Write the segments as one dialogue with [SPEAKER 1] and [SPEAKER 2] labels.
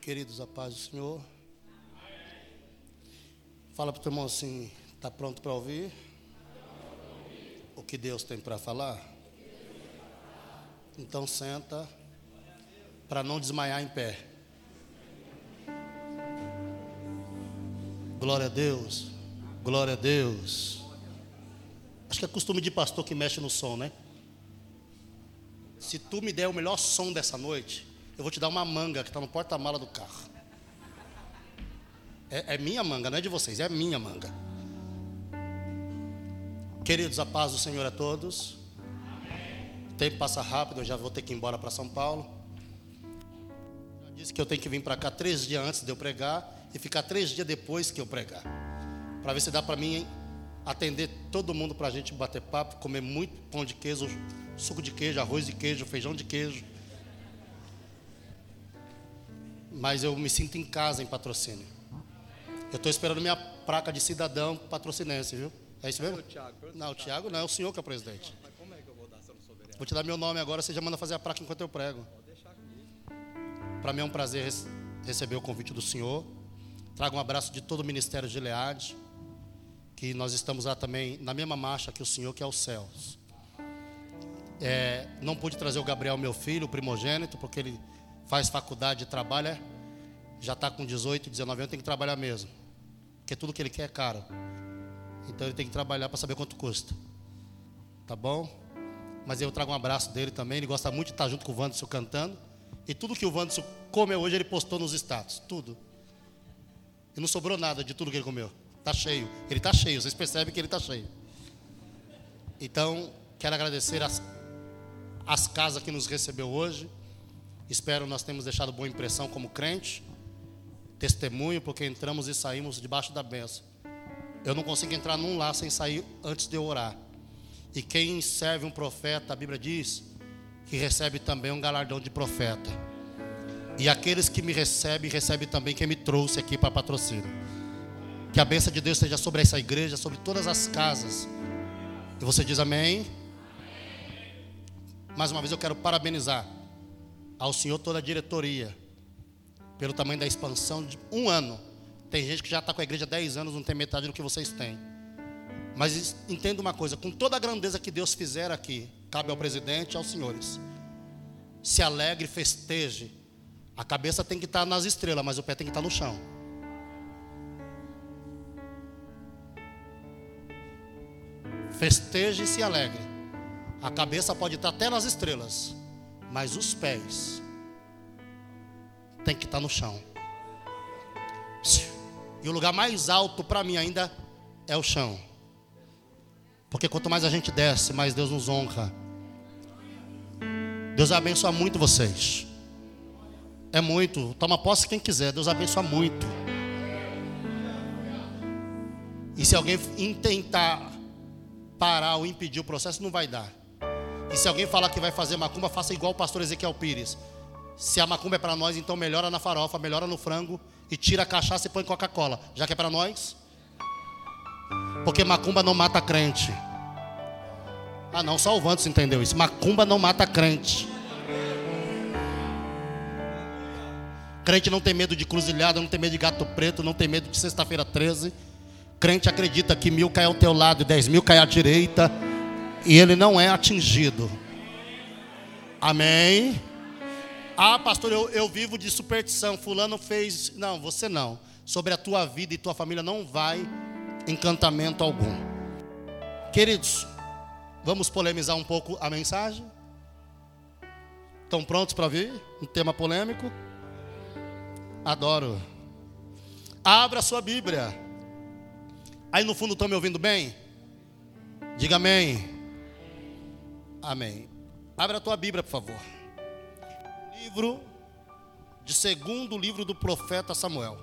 [SPEAKER 1] Queridos, a paz do Senhor. Fala para o teu irmão assim: está pronto para ouvir? O que Deus tem para falar? Então senta para não desmaiar em pé. Glória a Deus. Glória a Deus. Acho que é costume de pastor que mexe no som, né? Se tu me der o melhor som dessa noite, eu vou te dar uma manga que está no porta-mala do carro. É, é, minha manga, não é de vocês, é minha manga. Queridos, a paz do Senhor a todos. O tempo passa rápido, eu já vou ter que ir embora para São Paulo. Já disse que eu tenho que vir para cá três dias antes de eu pregar e ficar três dias depois que eu pregar. Para ver se dá para mim atender todo mundo para a gente bater papo, comer muito pão de queijo, suco de queijo, arroz de queijo, feijão de queijo mas eu me sinto em casa em patrocínio. Eu estou esperando minha placa de cidadão patrocinense, viu? É isso mesmo? Não, o Tiago não, é o senhor que é o presidente. Mas como é que eu vou dar se eu não sou vereador? Vou te dar meu nome agora, você já manda fazer a placa enquanto eu prego. Para mim é um prazer receber o convite do senhor. Trago um abraço de todo o Ministério de Leade, que nós estamos lá também na mesma marcha que o senhor, que é os céus. É, não pude trazer o Gabriel, meu filho, o primogênito, porque ele faz faculdade, trabalha, já está com 18, 19 anos, tem que trabalhar mesmo. Porque tudo que ele quer é caro. Então ele tem que trabalhar para saber quanto custa. Tá bom? Mas eu trago um abraço dele também. Ele gosta muito de estar junto com o Wanderson cantando. E tudo que o Wanderson comeu hoje, ele postou nos status. Tudo. E não sobrou nada de tudo que ele comeu. Está cheio. Ele está cheio. Vocês percebem que ele está cheio. Então, quero agradecer as, as casas que nos recebeu hoje. Espero nós temos deixado boa impressão como crente, testemunho, porque entramos e saímos debaixo da benção. Eu não consigo entrar num lá sem sair antes de eu orar. E quem serve um profeta, a Bíblia diz que recebe também um galardão de profeta. E aqueles que me recebem, recebem também quem me trouxe aqui para patrocínio. Que a bênção de Deus seja sobre essa igreja, sobre todas as casas. E você diz amém? Mais uma vez eu quero parabenizar ao senhor toda a diretoria, pelo tamanho da expansão de um ano. Tem gente que já está com a igreja há 10 anos, não tem metade do que vocês têm. Mas entenda uma coisa: com toda a grandeza que Deus fizer aqui, cabe ao presidente e aos senhores. Se alegre, festeje. A cabeça tem que estar nas estrelas, mas o pé tem que estar no chão. Festeje e se alegre. A cabeça pode estar até nas estrelas, mas os pés tem que estar no chão. E o lugar mais alto para mim ainda é o chão. Porque quanto mais a gente desce, mais Deus nos honra. Deus abençoa muito vocês. É muito. Toma posse quem quiser. Deus abençoa muito. E se alguém tentar parar ou impedir o processo, não vai dar. E se alguém falar que vai fazer macumba, faça igual o pastor Ezequiel Pires. Se a macumba é para nós, então melhora na farofa, melhora no frango e tira a cachaça e põe Coca-Cola. Já que é para nós? Porque macumba não mata crente. Ah, não, só o Vantos entendeu isso. Macumba não mata crente. Crente não tem medo de cruzilhada, não tem medo de gato preto, não tem medo de sexta-feira 13. Crente acredita que mil cai ao teu lado e dez mil cai à direita e ele não é atingido. Amém? Ah, pastor, eu, eu vivo de superstição. Fulano fez. Não, você não. Sobre a tua vida e tua família não vai encantamento algum. Queridos, vamos polemizar um pouco a mensagem? Estão prontos para vir? Um tema polêmico? Adoro. Abra sua Bíblia. Aí no fundo estão me ouvindo bem? Diga amém. Amém. Abra a tua Bíblia, por favor. Livro de segundo livro do profeta Samuel.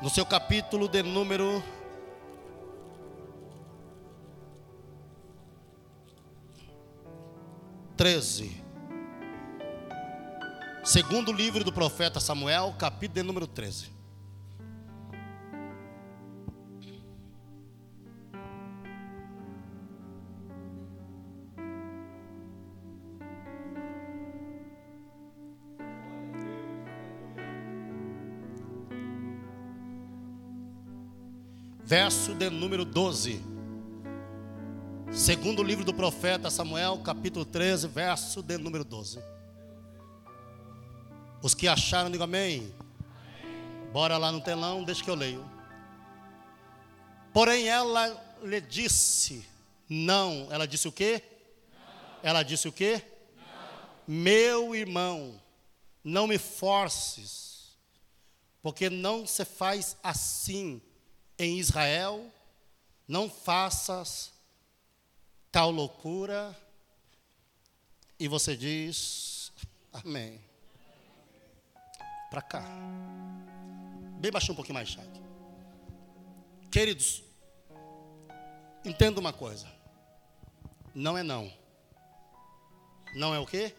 [SPEAKER 1] No seu capítulo de número treze. Segundo livro do profeta Samuel, capítulo de número 13. Verso de número 12. Segundo livro do profeta Samuel, capítulo 13, verso de número 12. Os que acharam, digam amém. Bora lá no telão, deixa que eu leio. Porém, ela lhe disse: Não. Ela disse o quê? Não. Ela disse o quê? Não. Meu irmão, não me forces, porque não se faz assim em Israel, não faças tal loucura. E você diz: Amém. Para cá. Bem baixinho um pouquinho mais, Chag. Queridos, entenda uma coisa. Não é não. Não é o quê?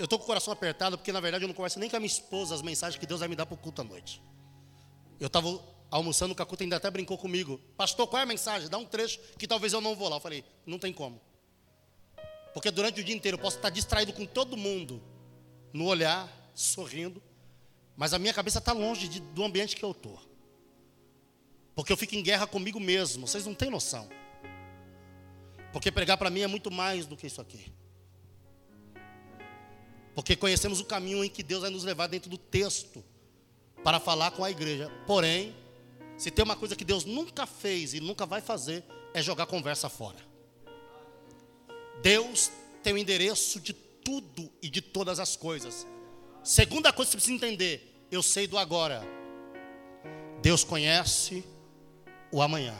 [SPEAKER 1] Eu estou com o coração apertado porque, na verdade, eu não converso nem com a minha esposa as mensagens que Deus vai me dar para o culto à noite. Eu estava almoçando, o Cacuta ainda até brincou comigo. Pastor, qual é a mensagem? Dá um trecho que talvez eu não vou lá. Eu falei, não tem como. Porque durante o dia inteiro eu posso estar distraído com todo mundo, no olhar, sorrindo, mas a minha cabeça está longe de, do ambiente que eu estou. Porque eu fico em guerra comigo mesmo, vocês não têm noção. Porque pregar para mim é muito mais do que isso aqui. Porque conhecemos o caminho em que Deus vai nos levar dentro do texto para falar com a igreja. Porém, se tem uma coisa que Deus nunca fez e nunca vai fazer, é jogar conversa fora. Deus tem o endereço de tudo e de todas as coisas. Segunda coisa que você precisa entender: eu sei do agora. Deus conhece o amanhã.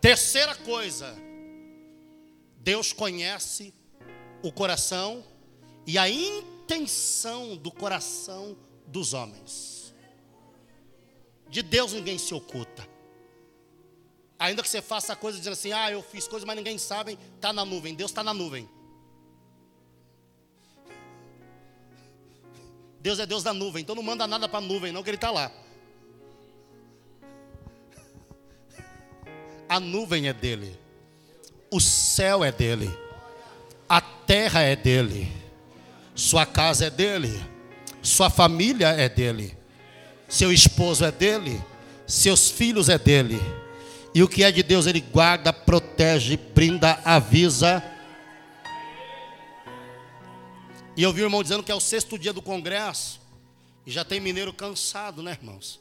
[SPEAKER 1] Terceira coisa, Deus conhece o coração e a intenção do coração dos homens. De Deus ninguém se oculta. Ainda que você faça coisa dizendo assim, ah, eu fiz coisa, mas ninguém sabe, está na nuvem. Deus está na nuvem. Deus é Deus da nuvem, então não manda nada para a nuvem, não, que Ele está lá. A nuvem é dele, o céu é dele, a terra é dele, sua casa é dele, sua família é dele, seu esposo é dele, seus filhos é dele. E o que é de Deus, Ele guarda, protege, brinda, avisa. E eu vi o irmão dizendo que é o sexto dia do congresso. E já tem mineiro cansado, né, irmãos?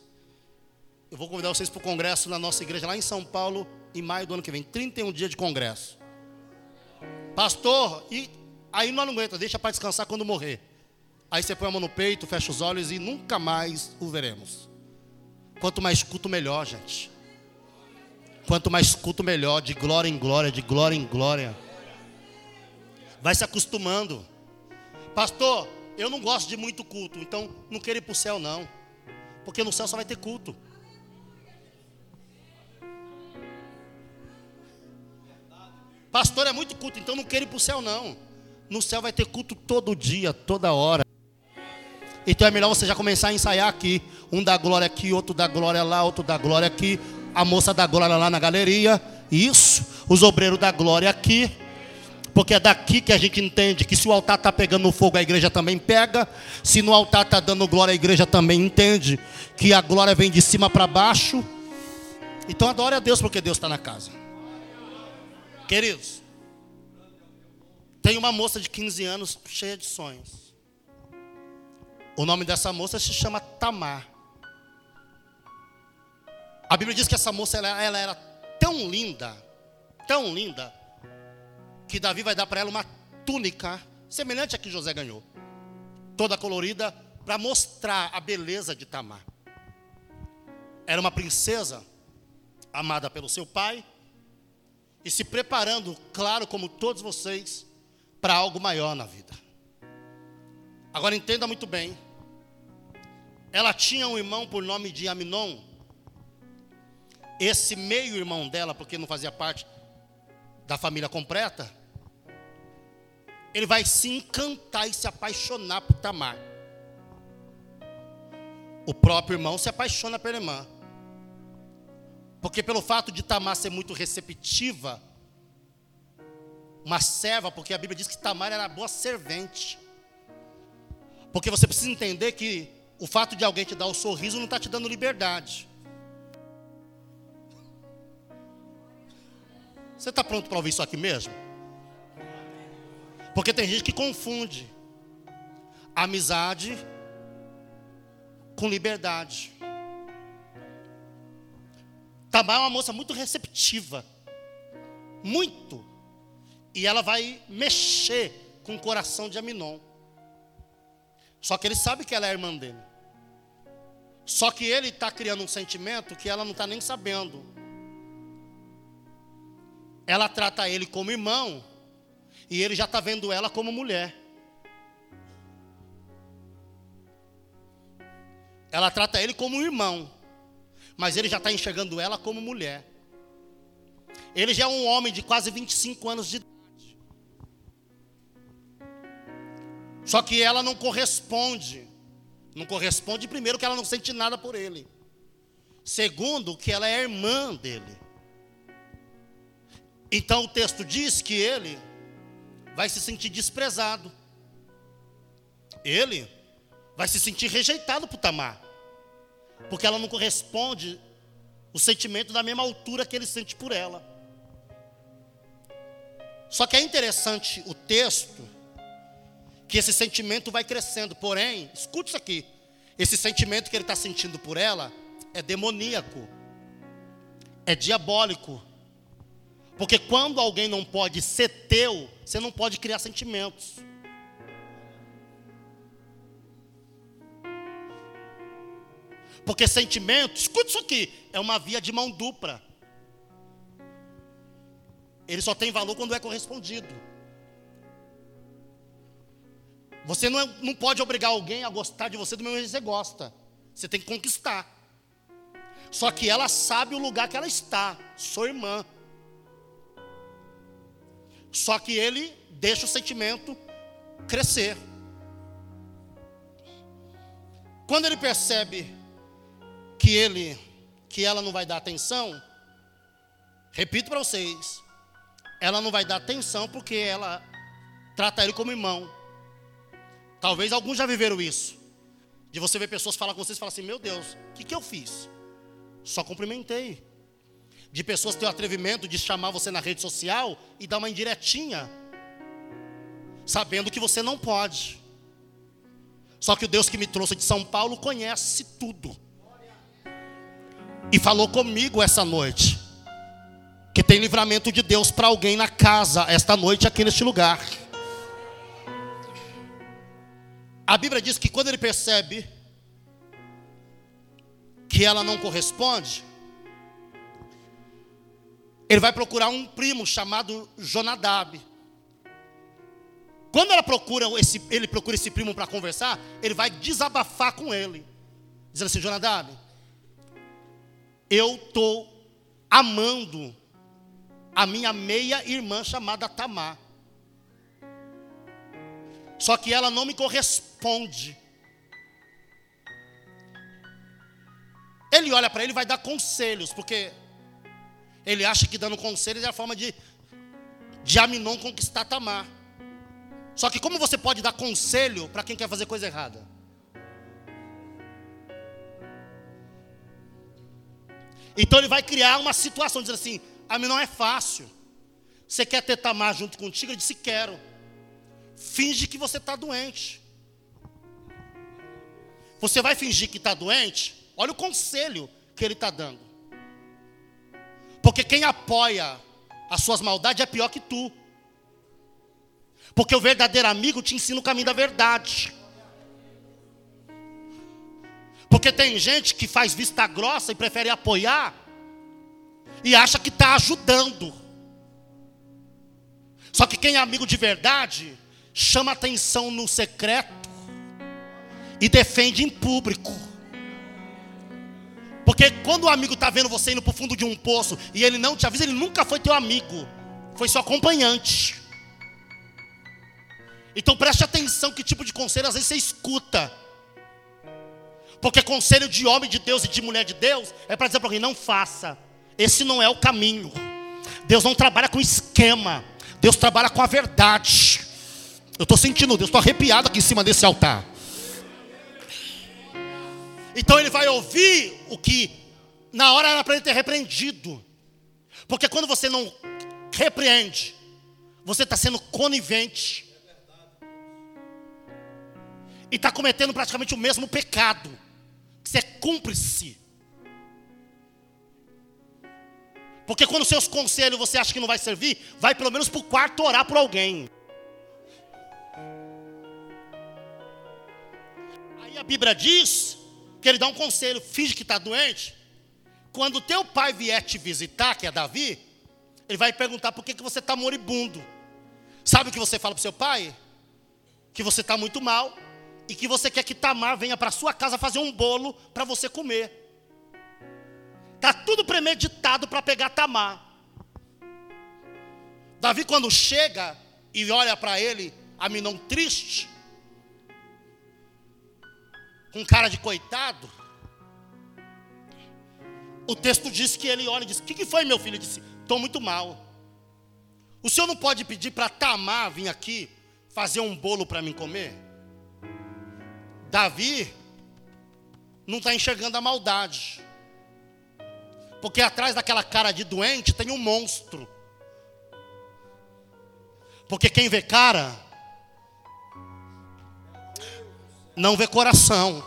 [SPEAKER 1] Eu vou convidar vocês para o congresso na nossa igreja lá em São Paulo, em maio do ano que vem. 31 dias de congresso. Pastor, e aí não aguenta, deixa para descansar quando morrer. Aí você põe a mão no peito, fecha os olhos e nunca mais o veremos. Quanto mais culto, melhor, gente. Quanto mais culto, melhor, de glória em glória, de glória em glória. Vai se acostumando. Pastor, eu não gosto de muito culto, então não quero ir para o céu, não. Porque no céu só vai ter culto. Pastor, é muito culto, então não quero ir para o céu, não. No céu vai ter culto todo dia, toda hora. Então é melhor você já começar a ensaiar aqui. Um da glória aqui, outro da glória lá, outro da glória aqui a moça da glória lá na galeria, isso, os obreiros da glória aqui, porque é daqui que a gente entende que se o altar está pegando fogo, a igreja também pega, se no altar está dando glória, a igreja também entende que a glória vem de cima para baixo. Então adore a Deus porque Deus está na casa. Queridos, tem uma moça de 15 anos cheia de sonhos. O nome dessa moça se chama Tamar. A Bíblia diz que essa moça ela, ela era tão linda, tão linda, que Davi vai dar para ela uma túnica semelhante à que José ganhou, toda colorida, para mostrar a beleza de Tamar. Era uma princesa amada pelo seu pai e se preparando, claro, como todos vocês, para algo maior na vida. Agora entenda muito bem. Ela tinha um irmão por nome de Aminon, esse meio irmão dela, porque não fazia parte da família completa, ele vai se encantar e se apaixonar por Tamar. O próprio irmão se apaixona pela irmã. Porque pelo fato de Tamar ser muito receptiva, uma serva, porque a Bíblia diz que Tamar era boa servente. Porque você precisa entender que o fato de alguém te dar o sorriso não está te dando liberdade. Você está pronto para ouvir isso aqui mesmo? Porque tem gente que confunde amizade com liberdade. Tamar é uma moça muito receptiva. Muito. E ela vai mexer com o coração de Aminon. Só que ele sabe que ela é irmã dele. Só que ele está criando um sentimento que ela não está nem sabendo. Ela trata ele como irmão. E ele já está vendo ela como mulher. Ela trata ele como um irmão. Mas ele já está enxergando ela como mulher. Ele já é um homem de quase 25 anos de idade. Só que ela não corresponde. Não corresponde, primeiro, que ela não sente nada por ele. Segundo, que ela é irmã dele. Então o texto diz que ele vai se sentir desprezado. Ele vai se sentir rejeitado por Tamar. Porque ela não corresponde o sentimento da mesma altura que ele sente por ela. Só que é interessante o texto, que esse sentimento vai crescendo. Porém, escute isso aqui: esse sentimento que ele está sentindo por ela é demoníaco, é diabólico. Porque quando alguém não pode ser teu, você não pode criar sentimentos. Porque sentimento, escute isso aqui, é uma via de mão dupla. Ele só tem valor quando é correspondido. Você não, é, não pode obrigar alguém a gostar de você do mesmo jeito que você gosta. Você tem que conquistar. Só que ela sabe o lugar que ela está. Sua irmã. Só que ele deixa o sentimento crescer. Quando ele percebe que ele, que ela não vai dar atenção, repito para vocês, ela não vai dar atenção porque ela trata ele como irmão. Talvez alguns já viveram isso. De você ver pessoas falar com vocês e falar assim: Meu Deus, o que, que eu fiz? Só cumprimentei. De pessoas ter o atrevimento de chamar você na rede social e dar uma indiretinha, sabendo que você não pode. Só que o Deus que me trouxe de São Paulo conhece tudo. E falou comigo essa noite que tem livramento de Deus para alguém na casa esta noite aqui neste lugar. A Bíblia diz que quando ele percebe que ela não corresponde, ele vai procurar um primo chamado Jonadab. Quando ela procura esse, ele procura esse primo para conversar, ele vai desabafar com ele, dizendo assim: Jonadab, eu estou amando a minha meia-irmã chamada Tamar. Só que ela não me corresponde. Ele olha para ele e vai dar conselhos, porque ele acha que dando conselhos é a forma de, de Aminon conquistar Tamar. Só que como você pode dar conselho para quem quer fazer coisa errada? Então ele vai criar uma situação dizendo assim: a mim não é fácil. Você quer ter Tamar junto contigo? Ele disse: Quero. Finge que você está doente. Você vai fingir que está doente? Olha o conselho que ele está dando. Porque quem apoia as suas maldades é pior que tu. Porque o verdadeiro amigo te ensina o caminho da verdade. Porque tem gente que faz vista grossa e prefere apoiar e acha que está ajudando. Só que quem é amigo de verdade chama atenção no secreto e defende em público. Porque quando o amigo está vendo você indo para o fundo de um poço e ele não te avisa, ele nunca foi teu amigo, foi seu acompanhante. Então preste atenção que tipo de conselho às vezes você escuta. Porque conselho de homem de Deus e de mulher de Deus é para dizer para alguém: não faça. Esse não é o caminho. Deus não trabalha com esquema. Deus trabalha com a verdade. Eu estou sentindo Deus, estou arrepiado aqui em cima desse altar. Então ele vai ouvir o que na hora era para ele ter repreendido. Porque quando você não repreende, você está sendo conivente. E está cometendo praticamente o mesmo pecado. Que você é cúmplice. Porque quando seus conselhos você acha que não vai servir, vai pelo menos para o quarto orar por alguém. A Bíblia diz que ele dá um conselho, finge que está doente. Quando teu pai vier te visitar, que é Davi, ele vai perguntar por que, que você está moribundo. Sabe o que você fala para seu pai? Que você está muito mal e que você quer que Tamar venha para sua casa fazer um bolo para você comer. Está tudo premeditado para pegar Tamar. Davi, quando chega e olha para ele, Aminon triste, com cara de coitado, o texto diz que ele olha e diz: O que, que foi, meu filho? Ele disse: Estou muito mal. O senhor não pode pedir para Tamar vir aqui fazer um bolo para mim comer? Davi não está enxergando a maldade. Porque atrás daquela cara de doente tem um monstro. Porque quem vê cara não vê coração.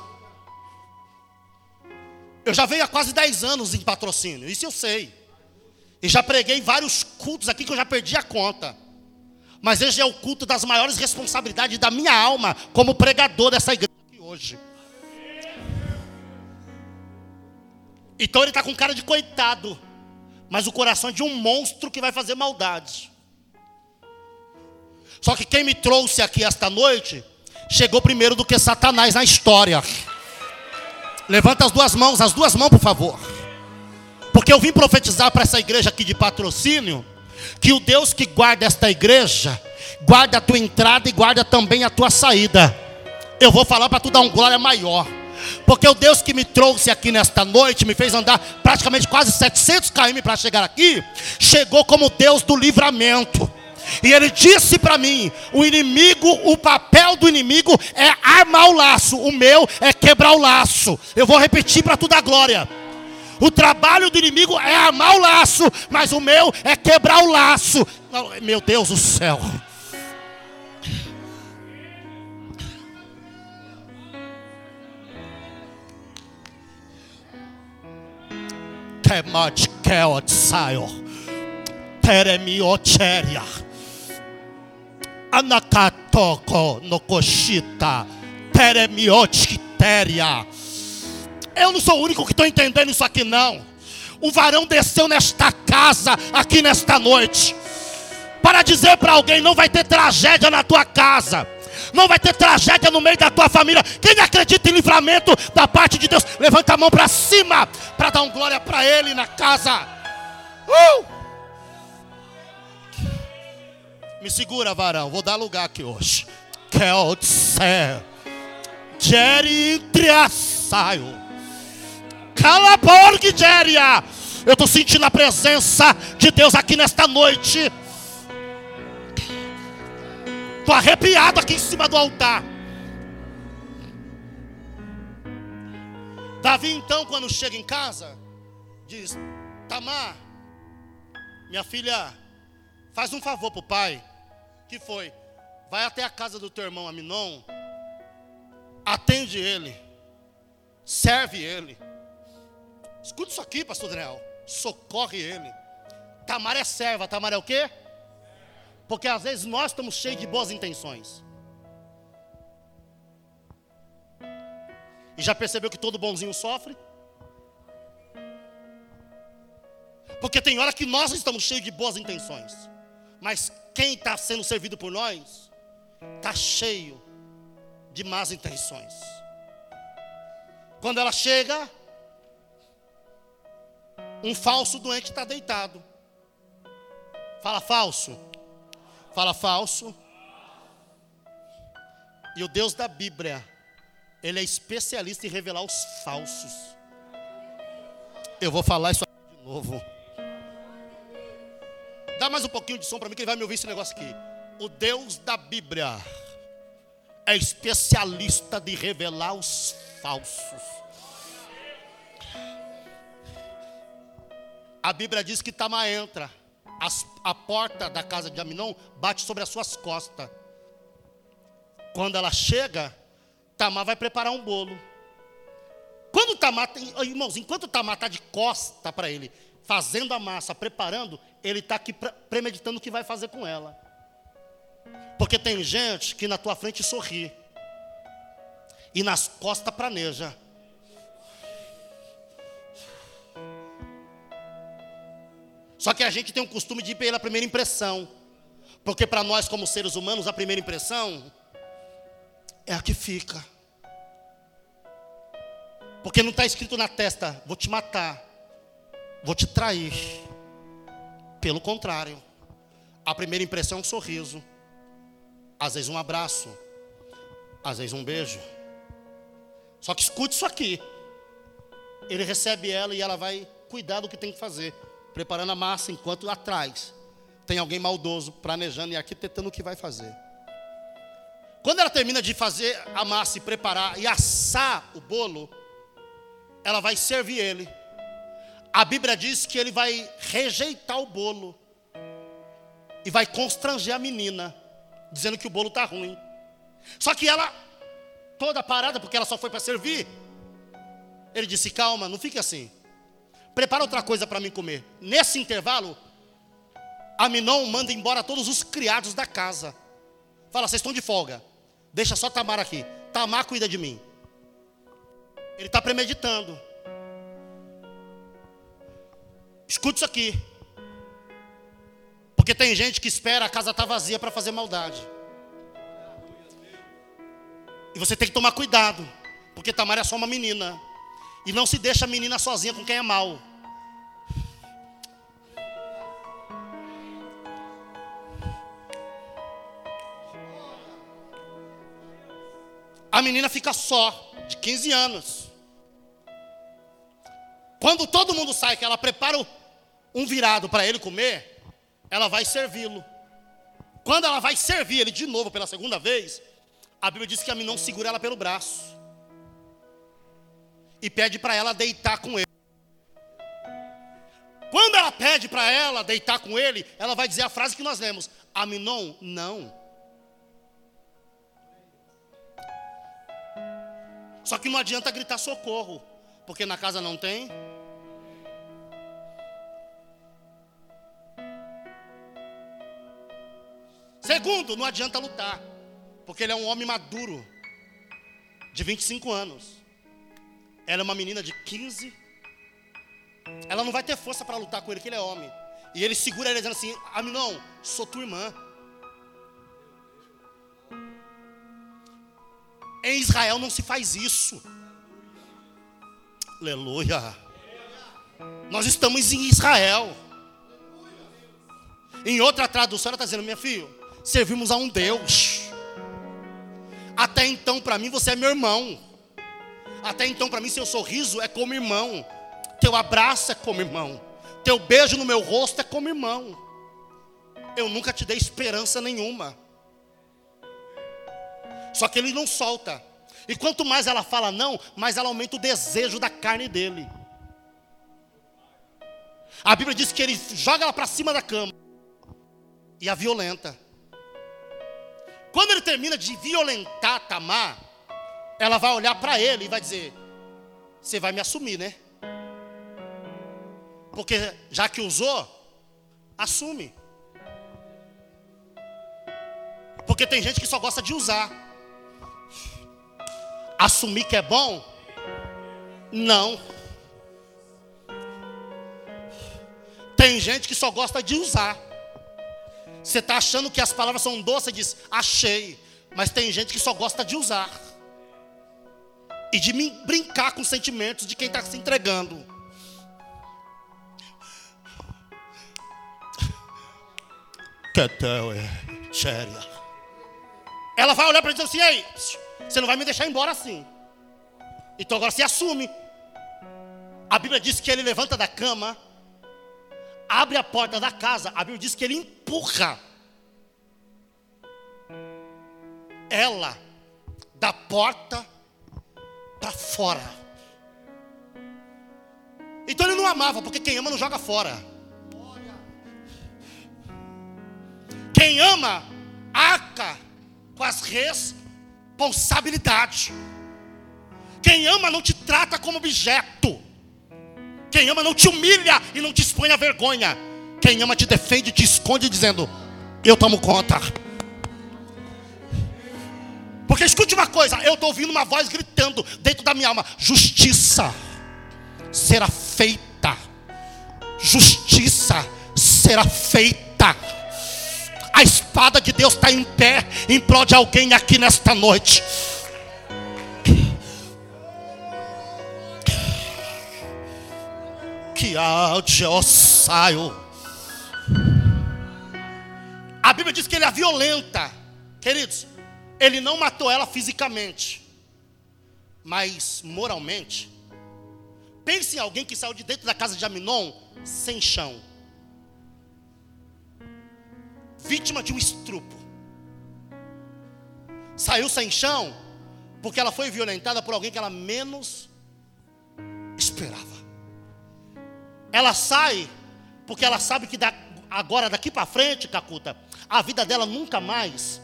[SPEAKER 1] Eu já venho há quase 10 anos em patrocínio, isso eu sei. E já preguei vários cultos aqui que eu já perdi a conta. Mas esse é o culto das maiores responsabilidades da minha alma como pregador dessa igreja aqui hoje. Então ele está com cara de coitado, mas o coração é de um monstro que vai fazer maldade. Só que quem me trouxe aqui esta noite chegou primeiro do que Satanás na história. Levanta as duas mãos, as duas mãos, por favor. Porque eu vim profetizar para essa igreja aqui de patrocínio que o Deus que guarda esta igreja, guarda a tua entrada e guarda também a tua saída. Eu vou falar para tu dar um glória maior. Porque o Deus que me trouxe aqui nesta noite, me fez andar praticamente quase 700 km para chegar aqui, chegou como Deus do livramento. E ele disse para mim: o inimigo, o papel do inimigo é armar o laço, o meu é quebrar o laço. Eu vou repetir para tu dar glória. O trabalho do inimigo é armar o laço, mas o meu é quebrar o laço. Meu Deus do céu. Kemat keot saio. Teremiocheria. Anakatoko no koshita. Teremiochiteria. Eu não sou o único que estou entendendo isso aqui, não. O varão desceu nesta casa, aqui nesta noite, para dizer para alguém: não vai ter tragédia na tua casa, não vai ter tragédia no meio da tua família. Quem acredita em livramento da parte de Deus, levanta a mão para cima, para dar um glória para Ele na casa. Uh! Me segura, varão, vou dar lugar aqui hoje. Keltse, Jerry Triassaio. Cala a Eu estou sentindo a presença de Deus aqui nesta noite. Estou arrepiado aqui em cima do altar. Davi, então, quando chega em casa, diz: Tamar, minha filha, faz um favor para o pai. Que foi? Vai até a casa do teu irmão Aminon, atende ele, serve ele. Escuta isso aqui, pastor Daniel. Socorre ele. Tamar é serva, Tamar é o quê? Porque às vezes nós estamos cheios de boas intenções. E já percebeu que todo bonzinho sofre? Porque tem hora que nós estamos cheios de boas intenções. Mas quem está sendo servido por nós está cheio de más intenções. Quando ela chega, um falso doente está deitado. Fala falso. Fala falso. E o Deus da Bíblia, ele é especialista em revelar os falsos. Eu vou falar isso de novo. Dá mais um pouquinho de som para mim, que ele vai me ouvir esse negócio aqui. O Deus da Bíblia é especialista de revelar os falsos. A Bíblia diz que Tamar entra, As, a porta da casa de Aminon bate sobre as suas costas. Quando ela chega, Tamar vai preparar um bolo. Quando Tamar, irmãos, enquanto Tamar está de costa para ele, fazendo a massa, preparando, ele está aqui premeditando o que vai fazer com ela. Porque tem gente que na tua frente sorri e nas costas praneja. Só que a gente tem um costume de ir pela primeira impressão. Porque para nós, como seres humanos, a primeira impressão é a que fica. Porque não está escrito na testa, vou te matar, vou te trair. Pelo contrário, a primeira impressão é um sorriso, às vezes um abraço, às vezes um beijo. Só que escute isso aqui. Ele recebe ela e ela vai cuidar do que tem que fazer, preparando a massa enquanto atrás tem alguém maldoso planejando e arquitetando o que vai fazer. Quando ela termina de fazer a massa e preparar e assar o bolo, ela vai servir ele. A Bíblia diz que ele vai rejeitar o bolo e vai constranger a menina, dizendo que o bolo está ruim. Só que ela, toda parada, porque ela só foi para servir, ele disse: Calma, não fique assim. Prepara outra coisa para mim comer. Nesse intervalo, Aminon manda embora todos os criados da casa. Fala, vocês estão de folga. Deixa só Tamar aqui. Tamar cuida de mim. Ele está premeditando. Escute isso aqui. Porque tem gente que espera a casa estar tá vazia para fazer maldade. E você tem que tomar cuidado. Porque Tamar é só uma menina. E não se deixa a menina sozinha com quem é mal. A menina fica só de 15 anos. Quando todo mundo sai, que ela prepara um virado para ele comer, ela vai servi-lo. Quando ela vai servir ele de novo pela segunda vez, a Bíblia diz que a não segura ela pelo braço e pede para ela deitar com ele. Quando ela pede para ela deitar com ele, ela vai dizer a frase que nós lemos: Aminon, não. Só que não adianta gritar socorro, porque na casa não tem. Segundo, não adianta lutar, porque ele é um homem maduro, de 25 anos. Ela é uma menina de 15. Ela não vai ter força para lutar com ele, que ele é homem. E ele segura ele dizendo assim: Aminon, sou tua irmã. Em Israel não se faz isso. Aleluia. Nós estamos em Israel. Em outra tradução, ela está dizendo: Minha filha, servimos a um Deus. Até então, para mim, você é meu irmão. Até então, para mim, seu sorriso é como irmão. Teu abraço é como irmão. Teu beijo no meu rosto é como irmão. Eu nunca te dei esperança nenhuma. Só que ele não solta. E quanto mais ela fala não, mais ela aumenta o desejo da carne dele. A Bíblia diz que ele joga ela para cima da cama e a violenta. Quando ele termina de violentar Tamar, ela vai olhar para ele e vai dizer: Você vai me assumir, né? Porque já que usou, assume. Porque tem gente que só gosta de usar assumir que é bom? Não. Tem gente que só gosta de usar. Você está achando que as palavras são doces e diz, achei. Mas tem gente que só gosta de usar. E de brincar com sentimentos de quem está se entregando. É? Ela vai olhar para ele e dizer assim: Ei, você não vai me deixar embora assim. Então agora se assume. A Bíblia diz que ele levanta da cama, abre a porta da casa. A Bíblia diz que ele empurra ela da porta para fora. Então ele não amava, porque quem ama não joga fora. Quem ama, arca com as responsabilidades. Quem ama não te trata como objeto. Quem ama não te humilha e não te expõe a vergonha. Quem ama te defende, te esconde dizendo: Eu tomo conta. Porque escute uma coisa, eu estou ouvindo uma voz gritando dentro da minha alma: justiça será feita. Justiça será feita. A espada de Deus está em pé em de alguém aqui nesta noite. Que saio. A Bíblia diz que ele é violenta, queridos. Ele não matou ela fisicamente, mas moralmente. Pense em alguém que saiu de dentro da casa de Aminon sem chão, vítima de um estrupo. Saiu sem chão porque ela foi violentada por alguém que ela menos esperava. Ela sai porque ela sabe que da, agora, daqui para frente, Cacuta, a vida dela nunca mais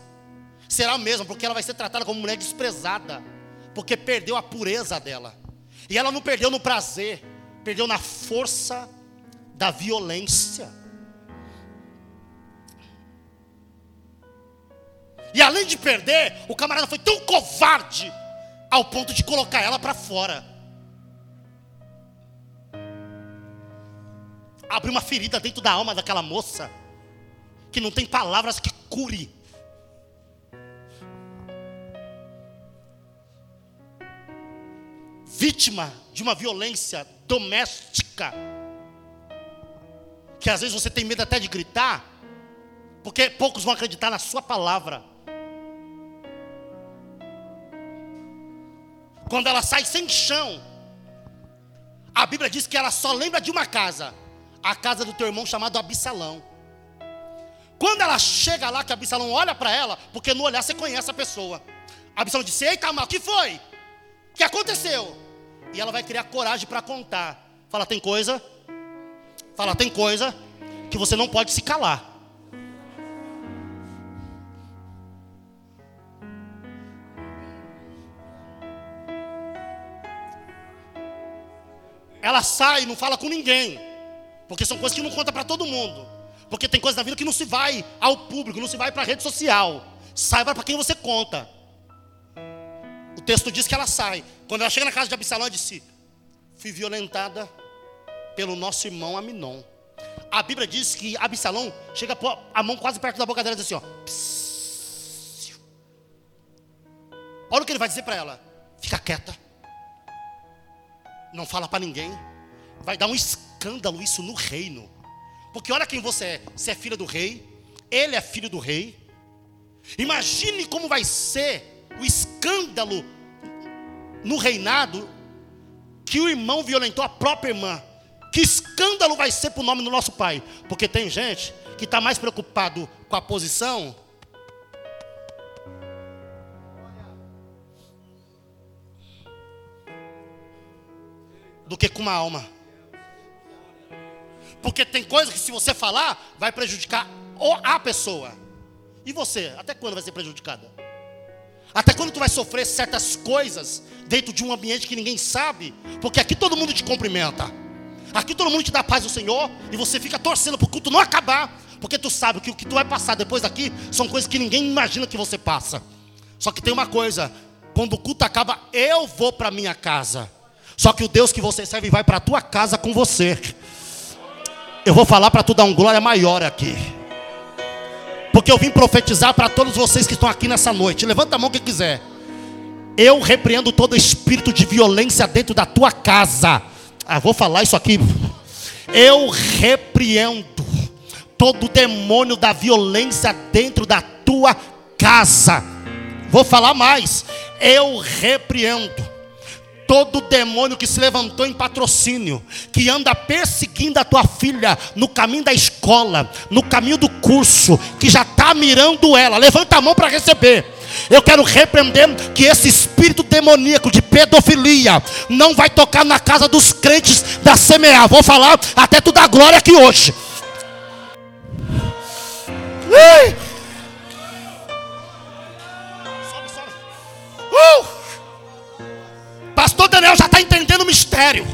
[SPEAKER 1] será a mesma, porque ela vai ser tratada como mulher desprezada, porque perdeu a pureza dela. E ela não perdeu no prazer, perdeu na força da violência. E além de perder, o camarada foi tão covarde ao ponto de colocar ela para fora. Abre uma ferida dentro da alma daquela moça, que não tem palavras que cure. vítima de uma violência doméstica, que às vezes você tem medo até de gritar, porque poucos vão acreditar na sua palavra. Quando ela sai sem chão, a Bíblia diz que ela só lembra de uma casa, a casa do teu irmão chamado Absalão. Quando ela chega lá, que Absalão olha para ela, porque no olhar você conhece a pessoa. Absalão disse: Eita, mal, que foi? O que aconteceu? E ela vai criar coragem para contar. Fala, tem coisa. Fala, tem coisa que você não pode se calar. Ela sai não fala com ninguém. Porque são coisas que não conta para todo mundo. Porque tem coisas na vida que não se vai ao público, não se vai para a rede social. Saiba para quem você conta. O texto diz que ela sai. Quando ela chega na casa de Absalão, ela disse: Fui violentada pelo nosso irmão Aminon. A Bíblia diz que Absalão chega a mão quase perto da boca dela e diz assim: ó. Olha o que ele vai dizer para ela: Fica quieta. Não fala para ninguém. Vai dar um escândalo isso no reino. Porque olha quem você é. Você é filha do rei. Ele é filho do rei. Imagine como vai ser o escândalo no reinado que o irmão violentou a própria irmã. Que escândalo vai ser para o nome do nosso pai? Porque tem gente que está mais preocupado com a posição do que com uma alma. Porque tem coisa que se você falar vai prejudicar a pessoa. E você, até quando vai ser prejudicada? Até quando tu vai sofrer certas coisas dentro de um ambiente que ninguém sabe? Porque aqui todo mundo te cumprimenta. Aqui todo mundo te dá paz do Senhor e você fica torcendo para o culto não acabar, porque tu sabe que o que tu vai passar depois daqui são coisas que ninguém imagina que você passa. Só que tem uma coisa, quando o culto acaba, eu vou para minha casa. Só que o Deus que você serve vai para a tua casa com você. Eu vou falar para tu dar um glória maior aqui. Porque eu vim profetizar para todos vocês que estão aqui nessa noite. Levanta a mão que quiser. Eu repreendo todo espírito de violência dentro da tua casa. Ah, vou falar isso aqui. Eu repreendo todo demônio da violência dentro da tua casa. Vou falar mais. Eu repreendo todo demônio que se levantou em patrocínio, que anda perseguindo a tua filha no caminho da escola, no caminho do curso, que já está mirando ela, levanta a mão para receber. Eu quero repreender que esse espírito demoníaco de pedofilia não vai tocar na casa dos crentes da CMA. Vou falar até tu dar glória aqui hoje. Uh! Pastor Daniel já está entendendo o mistério.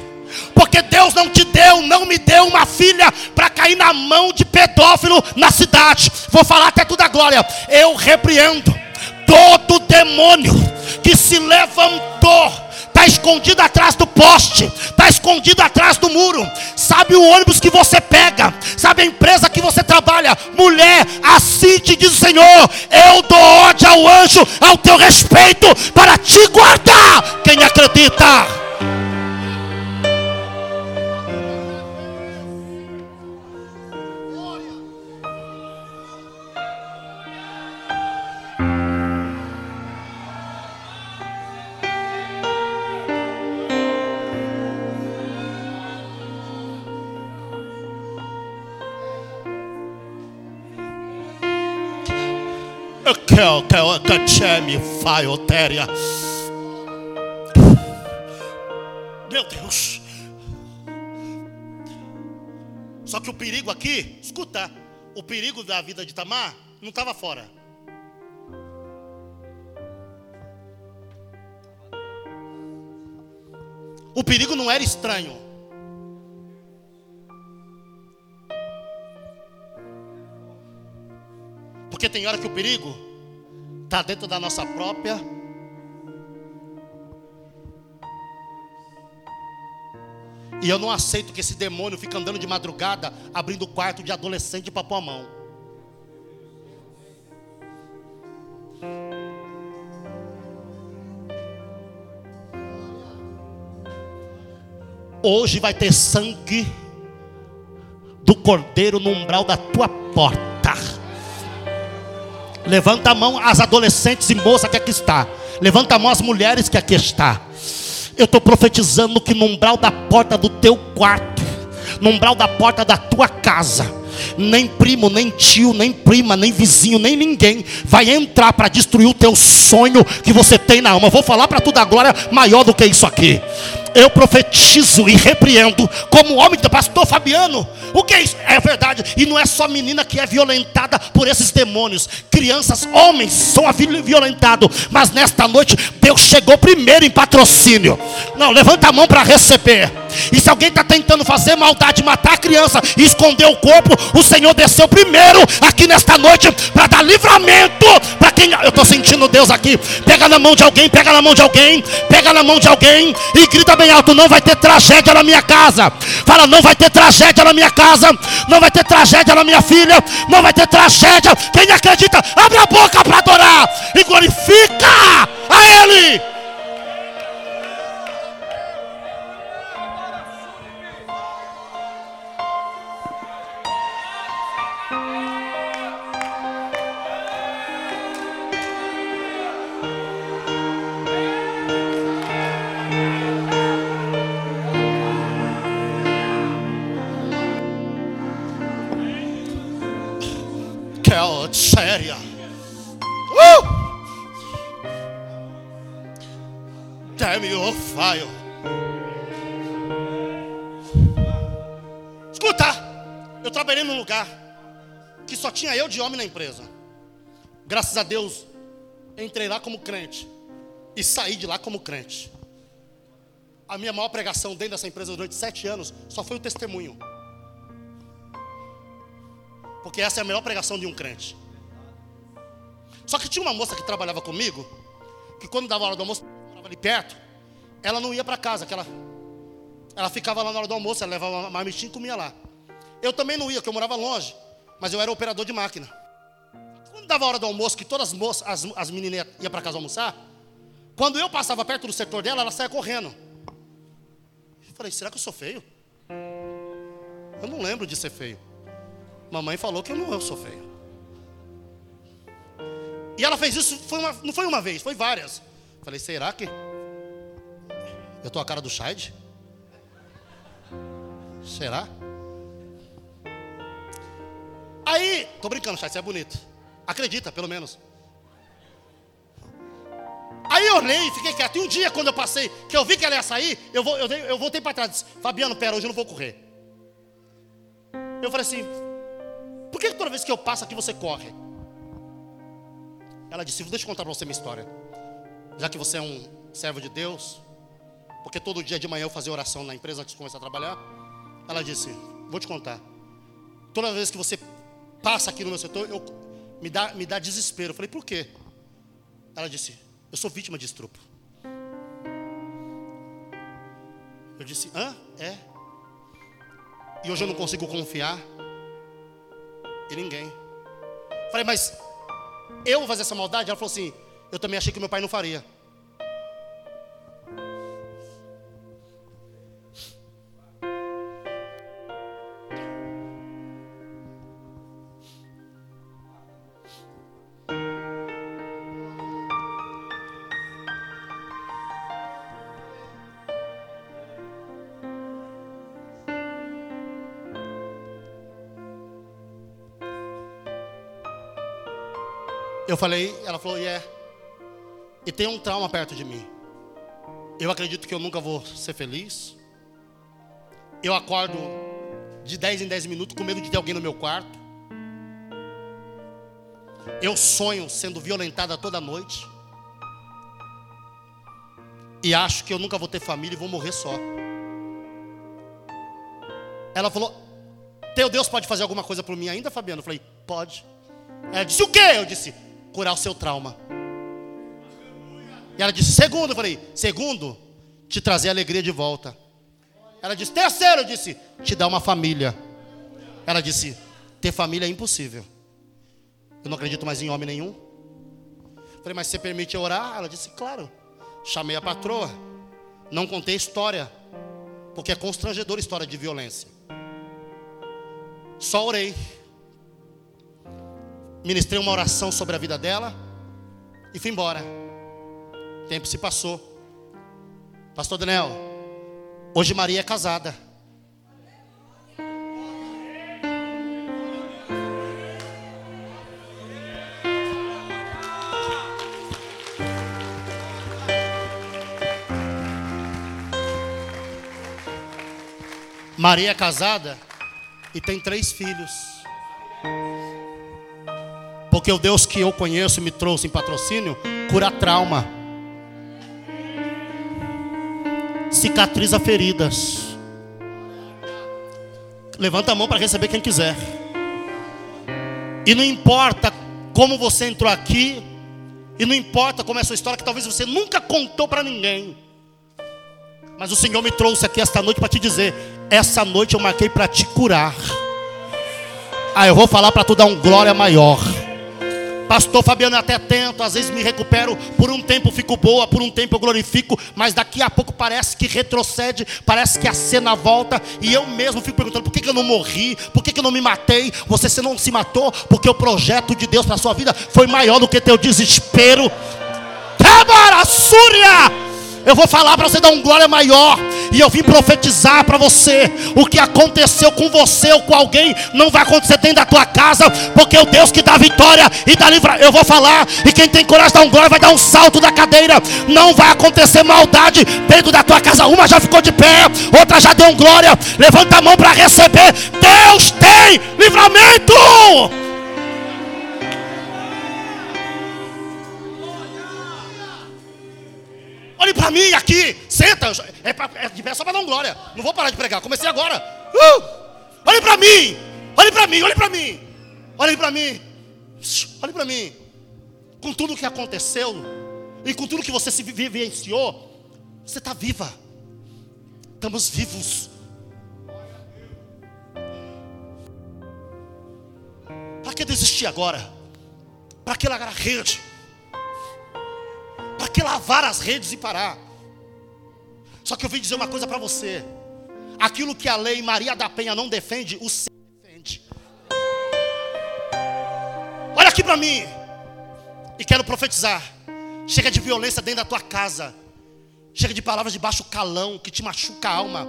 [SPEAKER 1] Porque Deus não te deu, não me deu uma filha para cair na mão de pedófilo na cidade. Vou falar até tudo a glória. Eu repreendo todo demônio que se levantou está escondido atrás do poste, está escondido atrás do muro. Sabe o ônibus que você pega, sabe a empresa que você trabalha, mulher, assim te diz o Senhor: eu dou ódio ao anjo ao teu respeito para te guardar. Quem acredita? Meu Deus. Só que o perigo aqui, escuta, o perigo da vida de Tamar não estava fora. O perigo não era estranho. Porque tem hora que o perigo está dentro da nossa própria. E eu não aceito que esse demônio fique andando de madrugada, abrindo o quarto de adolescente para pôr a mão. Hoje vai ter sangue do cordeiro no umbral da tua porta. Levanta a mão as adolescentes e moças que aqui está. Levanta a mão as mulheres que aqui está. Eu estou profetizando que no umbral da porta do teu quarto, no umbral da porta da tua casa, nem primo, nem tio, nem prima, nem vizinho, nem ninguém vai entrar para destruir o teu sonho que você tem na alma. Eu vou falar para tu da glória maior do que isso aqui. Eu profetizo e repreendo como homem pastor Fabiano. O que é isso? É verdade. E não é só menina que é violentada por esses demônios. Crianças, homens são violentados. Mas nesta noite, Deus chegou primeiro em patrocínio. Não, levanta a mão para receber. E se alguém está tentando fazer maldade, matar a criança e esconder o corpo, o Senhor desceu primeiro aqui nesta noite para dar livramento para quem. Eu estou sentindo Deus aqui. Pega na mão de alguém, pega na mão de alguém, pega na mão de alguém e grita bem alto: não vai ter tragédia na minha casa. Fala, não vai ter tragédia na minha casa, não vai ter tragédia na minha filha, não vai ter tragédia. Quem acredita, abre a boca para adorar e glorifica a Ele. Séria. Uh! Damn your fire. Escuta, eu trabalhei num lugar que só tinha eu de homem na empresa. Graças a Deus, entrei lá como crente e saí de lá como crente. A minha maior pregação dentro dessa empresa durante sete anos só foi o testemunho. Porque essa é a melhor pregação de um crente. Só que tinha uma moça que trabalhava comigo, que quando dava hora do almoço, morava ali perto, ela não ia para casa, que ela, ela ficava lá na hora do almoço, ela levava uma marmitinha e comia lá. Eu também não ia, porque eu morava longe, mas eu era operador de máquina. Quando dava hora do almoço, que todas as moças, as, as meninas iam para casa almoçar, quando eu passava perto do setor dela, ela saia correndo. Eu falei, será que eu sou feio? Eu não lembro de ser feio. Mamãe falou que eu não sou feio. E ela fez isso, foi uma, não foi uma vez, foi várias. Falei, será que eu tô a cara do Scheid? Será? Aí, tô brincando, Scheid, você é bonito. Acredita, pelo menos. eu olhei e fiquei quieto. E um dia, quando eu passei, que eu vi que ela ia sair, eu, vou, eu, eu voltei para trás disse: Fabiano, pera, hoje eu não vou correr. Eu falei assim: Por que toda vez que eu passo aqui você corre? Ela disse: Deixa eu contar para você minha história. Já que você é um servo de Deus, porque todo dia de manhã eu fazia oração na empresa antes de começar a trabalhar. Ela disse: Vou te contar. Toda vez que você passa aqui no meu setor, eu, me, dá, me dá desespero. Eu falei: Por quê? Ela disse: Eu sou vítima de estupro. Eu disse: Hã? É. E hoje eu não consigo confiar em ninguém. Falei, mas eu vou fazer essa maldade? Ela falou assim: Eu também achei que meu pai não faria. Eu falei, ela falou, é. E tem um trauma perto de mim. Eu acredito que eu nunca vou ser feliz. Eu acordo de 10 em 10 minutos com medo de ter alguém no meu quarto. Eu sonho sendo violentada toda noite. E acho que eu nunca vou ter família e vou morrer só. Ela falou: Teu Deus pode fazer alguma coisa por mim ainda, Fabiano? Eu falei: Pode. Ela disse: O quê? Eu disse: curar o seu trauma. E ela disse: Segundo, eu falei: Segundo, te trazer alegria de volta. Ela disse: Terceiro, eu disse: Te dar uma família. Ela disse: Ter família é impossível. Eu não acredito mais em homem nenhum. Falei: Mas você permite orar? Ela disse: Claro. Chamei a patroa. Não contei história. Porque é constrangedora história de violência. Só orei ministrei uma oração sobre a vida dela e fui embora. O tempo se passou. Pastor Daniel, hoje Maria é casada. Maria é casada e tem três filhos. Porque o Deus que eu conheço me trouxe em patrocínio cura trauma, cicatriza feridas. Levanta a mão para receber quem quiser. E não importa como você entrou aqui, e não importa como é a sua história, que talvez você nunca contou para ninguém. Mas o Senhor me trouxe aqui esta noite para te dizer: essa noite eu marquei para te curar. Ah, eu vou falar para tu dar um glória maior. Pastor Fabiano, até tento, às vezes me recupero, por um tempo fico boa, por um tempo eu glorifico, mas daqui a pouco parece que retrocede, parece que a cena volta, e eu mesmo fico perguntando: por que, que eu não morri? Por que, que eu não me matei? Você, você não se matou, porque o projeto de Deus para a sua vida foi maior do que teu desespero. Quebra, Súria! Eu vou falar para você dar um glória maior. E eu vim profetizar para você. O que aconteceu com você ou com alguém não vai acontecer dentro da tua casa. Porque o Deus que dá vitória e dá livre. Eu vou falar. E quem tem coragem de dar um glória vai dar um salto da cadeira. Não vai acontecer maldade dentro da tua casa. Uma já ficou de pé. Outra já deu um glória. Levanta a mão para receber. Deus tem livramento. Olhe para mim aqui, senta. É, pra, é de pé só para dar glória. Não vou parar de pregar, comecei agora. Uh! Olhe para mim, olhe para mim, olhe para mim. Olhe para mim, olhe para mim. Com tudo que aconteceu e com tudo que você se vivenciou, você está viva. Estamos vivos. Para que desistir agora? Para que largar a rede? Para que lavar as redes e parar? Só que eu vim dizer uma coisa para você. Aquilo que a lei Maria da Penha não defende, o céu defende. Olha aqui para mim. E quero profetizar. Chega de violência dentro da tua casa. Chega de palavras de baixo calão que te machuca a alma.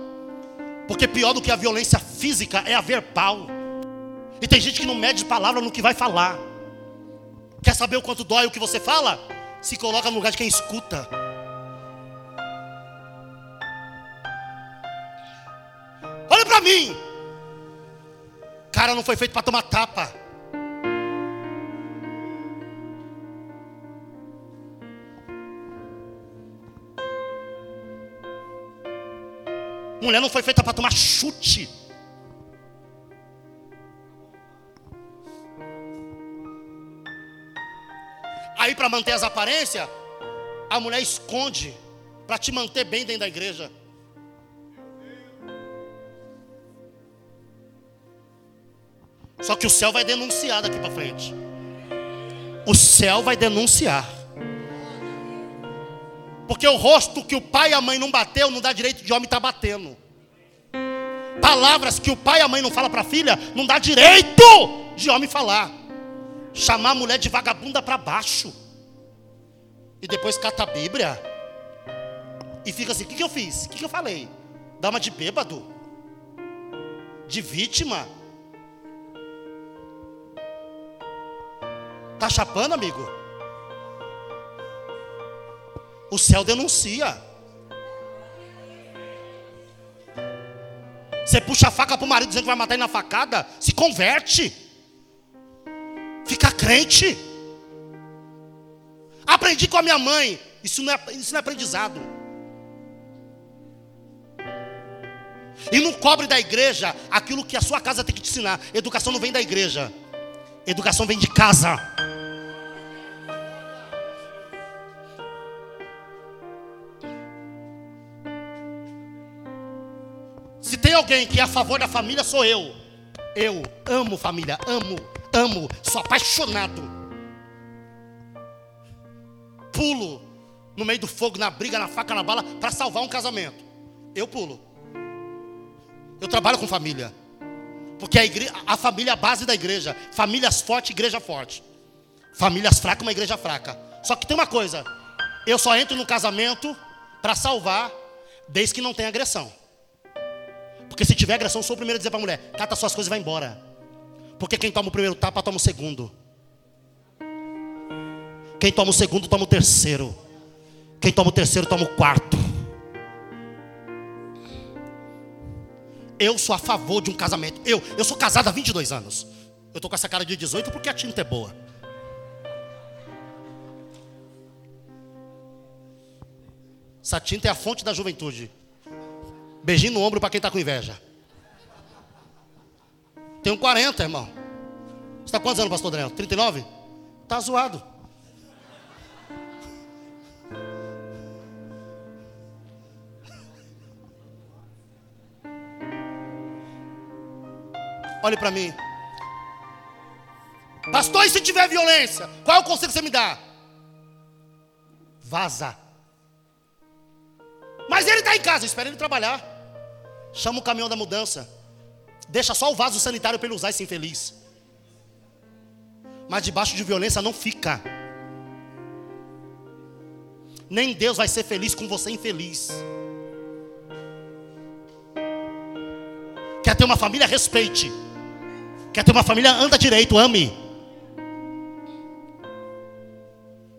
[SPEAKER 1] Porque pior do que a violência física é haver pau. E tem gente que não mede palavra no que vai falar. Quer saber o quanto dói o que você fala? Se coloca no lugar de quem escuta. Olha para mim. Cara não foi feito para tomar tapa. Mulher não foi feita para tomar chute. Para manter as aparências, a mulher esconde para te manter bem dentro da igreja. Só que o céu vai denunciar daqui para frente. O céu vai denunciar. Porque o rosto que o pai e a mãe não bateu não dá direito de homem estar tá batendo. Palavras que o pai e a mãe não fala para a filha não dá direito de homem falar. Chamar a mulher de vagabunda para baixo. E depois cata a Bíblia. E fica assim: o que, que eu fiz? O que, que eu falei? Dá uma de bêbado? De vítima? Tá chapando, amigo? O céu denuncia. Você puxa a faca para o marido dizendo que vai matar ele na facada, se converte. Fica crente. Aprendi com a minha mãe. Isso não é, isso não é aprendizado. E não cobre da igreja aquilo que a sua casa tem que te ensinar. Educação não vem da igreja. Educação vem de casa. Se tem alguém que é a favor da família, sou eu. Eu amo família, amo, amo, sou apaixonado. Pulo no meio do fogo, na briga, na faca, na bala, para salvar um casamento. Eu pulo. Eu trabalho com família. Porque a, a família é a base da igreja. Famílias fortes, igreja forte. Famílias fracas, uma igreja fraca. Só que tem uma coisa: eu só entro no casamento para salvar, desde que não tenha agressão. Porque se tiver agressão, eu sou o primeiro a dizer para a mulher: cata suas coisas e vai embora. Porque quem toma o primeiro tapa, toma o segundo. Quem toma o segundo, toma o terceiro. Quem toma o terceiro, toma o quarto. Eu sou a favor de um casamento. Eu, eu sou casado há 22 anos. Eu estou com essa cara de 18 porque a tinta é boa. Essa tinta é a fonte da juventude. Beijinho no ombro para quem está com inveja. Tenho 40, irmão. Você está quantos anos, pastor Daniel? 39? Está zoado. Olhe para mim. Pastor, e se tiver violência? Qual é o conselho que você me dá? Vaza. Mas ele está em casa, espera ele trabalhar. Chama o caminhão da mudança. Deixa só o vaso sanitário para ele usar e ser infeliz. Mas debaixo de violência não fica. Nem Deus vai ser feliz com você infeliz. Quer ter uma família? Respeite. Quer ter uma família? Anda direito, ame.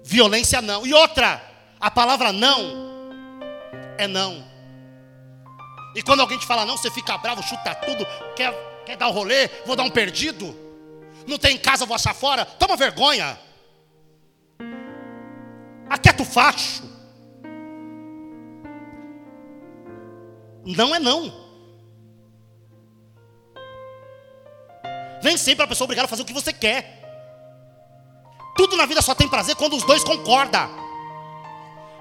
[SPEAKER 1] Violência não. E outra, a palavra não é não. E quando alguém te fala não, você fica bravo, chuta tudo, quer, quer dar um rolê, vou dar um perdido. Não tem casa, vou achar fora. Toma vergonha. Aquieta o facho. Não é não. Nem sempre a pessoa é obrigada a fazer o que você quer. Tudo na vida só tem prazer quando os dois concordam.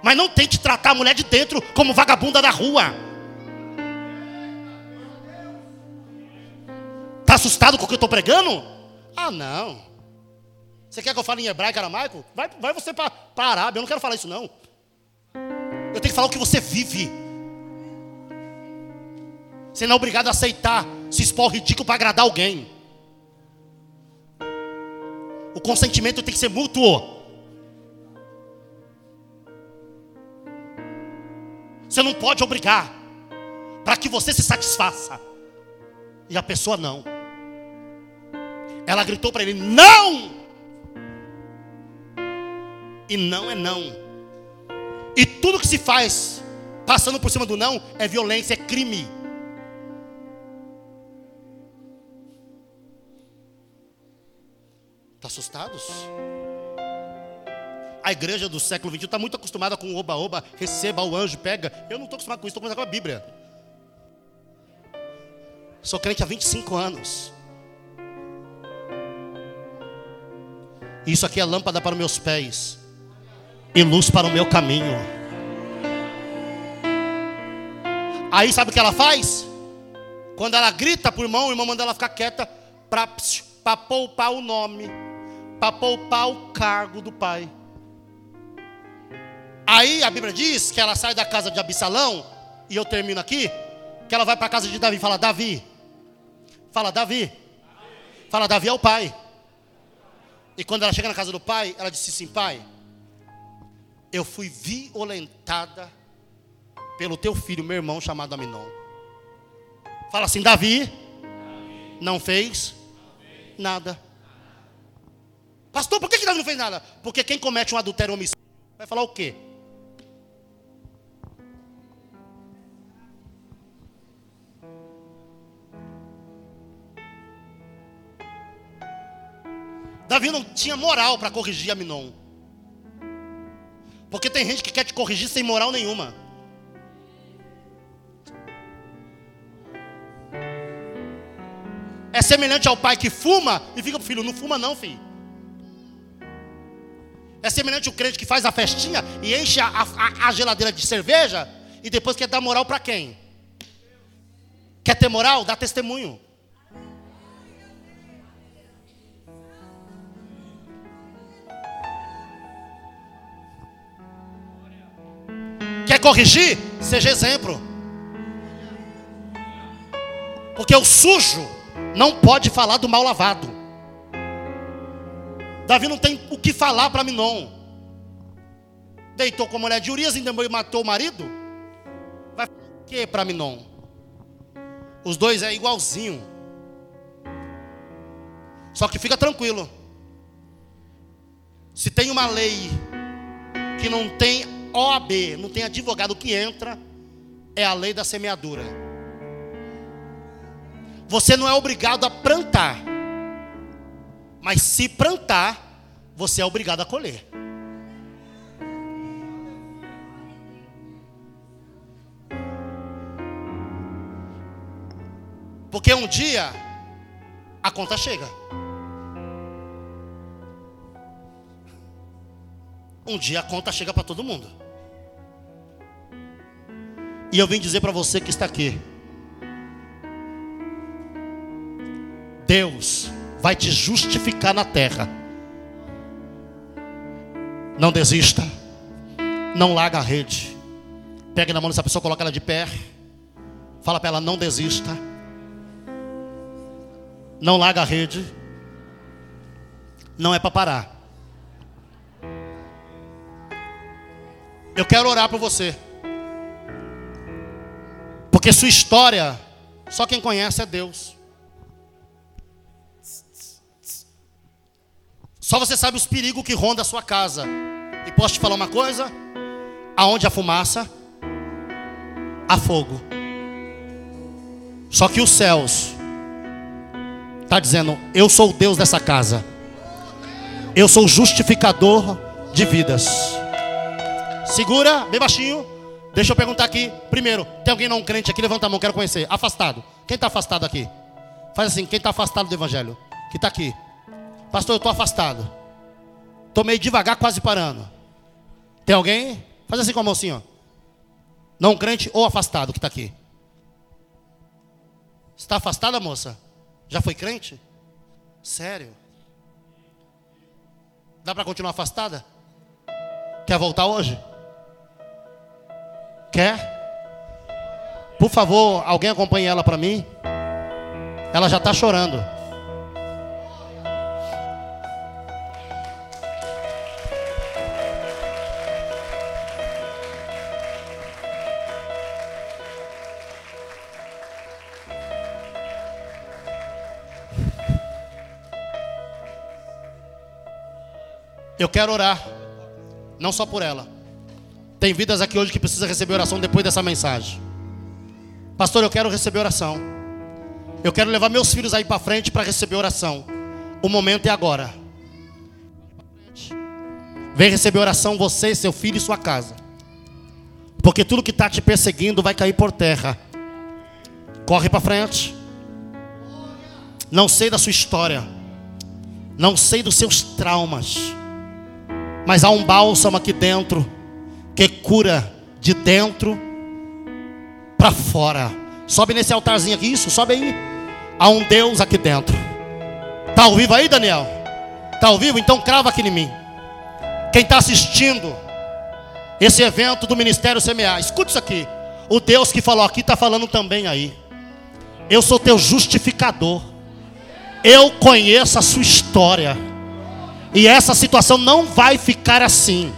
[SPEAKER 1] Mas não tente tratar a mulher de dentro como vagabunda da rua. Está assustado com o que eu estou pregando? Ah, não. Você quer que eu fale em hebraico, aramaico? Vai, vai você para a Arábia, eu não quero falar isso não. Eu tenho que falar o que você vive. Você não é obrigado a aceitar, se expor ridículo para agradar alguém. O consentimento tem que ser mútuo. Você não pode obrigar para que você se satisfaça. E a pessoa não. Ela gritou para ele: Não! E não é não. E tudo que se faz passando por cima do não é violência, é crime. Está assustados? A igreja do século XXI está muito acostumada com oba-oba, receba o anjo, pega. Eu não estou acostumado com isso, estou acostumado com a Bíblia. Sou crente há 25 anos. Isso aqui é lâmpada para os meus pés e luz para o meu caminho. Aí sabe o que ela faz? Quando ela grita para o irmão, o irmão manda ela ficar quieta para poupar o nome, para poupar o cargo do pai. Aí a Bíblia diz que ela sai da casa de Absalão, e eu termino aqui, que ela vai para a casa de Davi fala: Davi, fala Davi, fala Davi é o pai. E quando ela chega na casa do pai, ela disse assim: Pai, eu fui violentada pelo teu filho, meu irmão, chamado Aminon. Fala assim: Davi não fez nada. Pastor, por que, que Davi não fez nada? Porque quem comete um adultério homicídio vai falar o quê? Davi não tinha moral para corrigir Aminon. Porque tem gente que quer te corrigir sem moral nenhuma. É semelhante ao pai que fuma e fica pro filho, não fuma não, filho. É semelhante ao crente que faz a festinha e enche a, a, a geladeira de cerveja e depois quer dar moral para quem? Quer ter moral? Dá testemunho. Quer corrigir? Seja exemplo. Porque o sujo não pode falar do mal lavado. Davi não tem o que falar para Minon. Deitou com a mulher de Urias e matou o marido. Vai falar o que para Minon? Os dois é igualzinho. Só que fica tranquilo. Se tem uma lei que não tem OAB, não tem advogado que entra, é a lei da semeadura. Você não é obrigado a plantar, mas se plantar, você é obrigado a colher. Porque um dia a conta chega. Um dia a conta chega para todo mundo. E eu vim dizer para você que está aqui: Deus vai te justificar na terra. Não desista. Não larga a rede. Pegue na mão dessa pessoa, coloca ela de pé. Fala para ela: não desista. Não larga a rede. Não é para parar. Eu quero orar por você. Porque sua história, só quem conhece é Deus. Só você sabe os perigos que ronda a sua casa. E posso te falar uma coisa? Aonde a fumaça, há fogo. Só que os céus está dizendo: Eu sou o Deus dessa casa. Eu sou o justificador de vidas. Segura, bem baixinho. Deixa eu perguntar aqui, primeiro, tem alguém não crente aqui? Levanta a mão, quero conhecer. Afastado. Quem está afastado aqui? Faz assim, quem está afastado do Evangelho? Que está aqui. Pastor, eu estou afastado. Estou meio devagar, quase parando. Tem alguém? Faz assim com a mão assim, ó. Não crente ou afastado que está aqui. Está afastada, moça? Já foi crente? Sério? Dá para continuar afastada? Quer voltar hoje? Quer? Por favor, alguém acompanhe ela para mim. Ela já está chorando. Eu quero orar. Não só por ela. Tem vidas aqui hoje que precisam receber oração depois dessa mensagem. Pastor, eu quero receber oração. Eu quero levar meus filhos aí para frente para receber oração. O momento é agora. Vem receber oração você, seu filho e sua casa. Porque tudo que está te perseguindo vai cair por terra. Corre para frente. Não sei da sua história. Não sei dos seus traumas. Mas há um bálsamo aqui dentro que cura de dentro para fora. Sobe nesse altarzinho aqui, isso, sobe aí. Há um Deus aqui dentro. Tá ao vivo aí, Daniel? Tá ao vivo? Então crava aqui em mim. Quem está assistindo esse evento do Ministério Semear, escute isso aqui. O Deus que falou aqui está falando também aí. Eu sou teu justificador. Eu conheço a sua história. E essa situação não vai ficar assim.